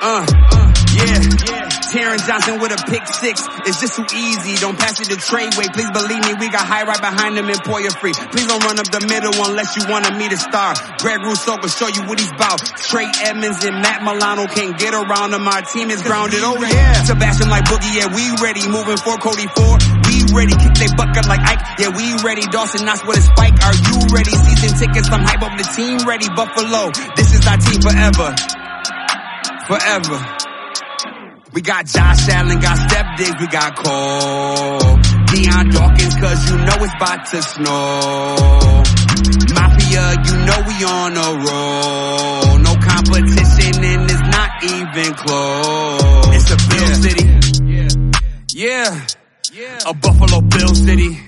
Uh, yeah. Taron Johnson with a pick six. It's just too easy. Don't pass it to Treyway. Please believe me, we got Hyde right behind him and Poyer free. Please don't run up the middle unless you wanna meet to star. Greg Rousseau can show you what he's about. Trey Edmunds and Matt Milano can't get around him. Our team is grounded. Oh yeah. Sebastian like Boogie, yeah, we ready. Moving for Cody Ford. We ready. Kick they bucket like Ike. Yeah, we ready. Dawson Knox with a spike. Are you ready? Season tickets, I'm hype up the team ready. Buffalo, this is our team forever. Forever. We got Josh Allen, got Stef Diggs, we got Cole. Dion Dawkins, cause you know it's about to snow. Mafia, you know we on a roll. No competition and it's not even close. It's a Bill City. Yeah. Yeah. A Buffalo Bill City.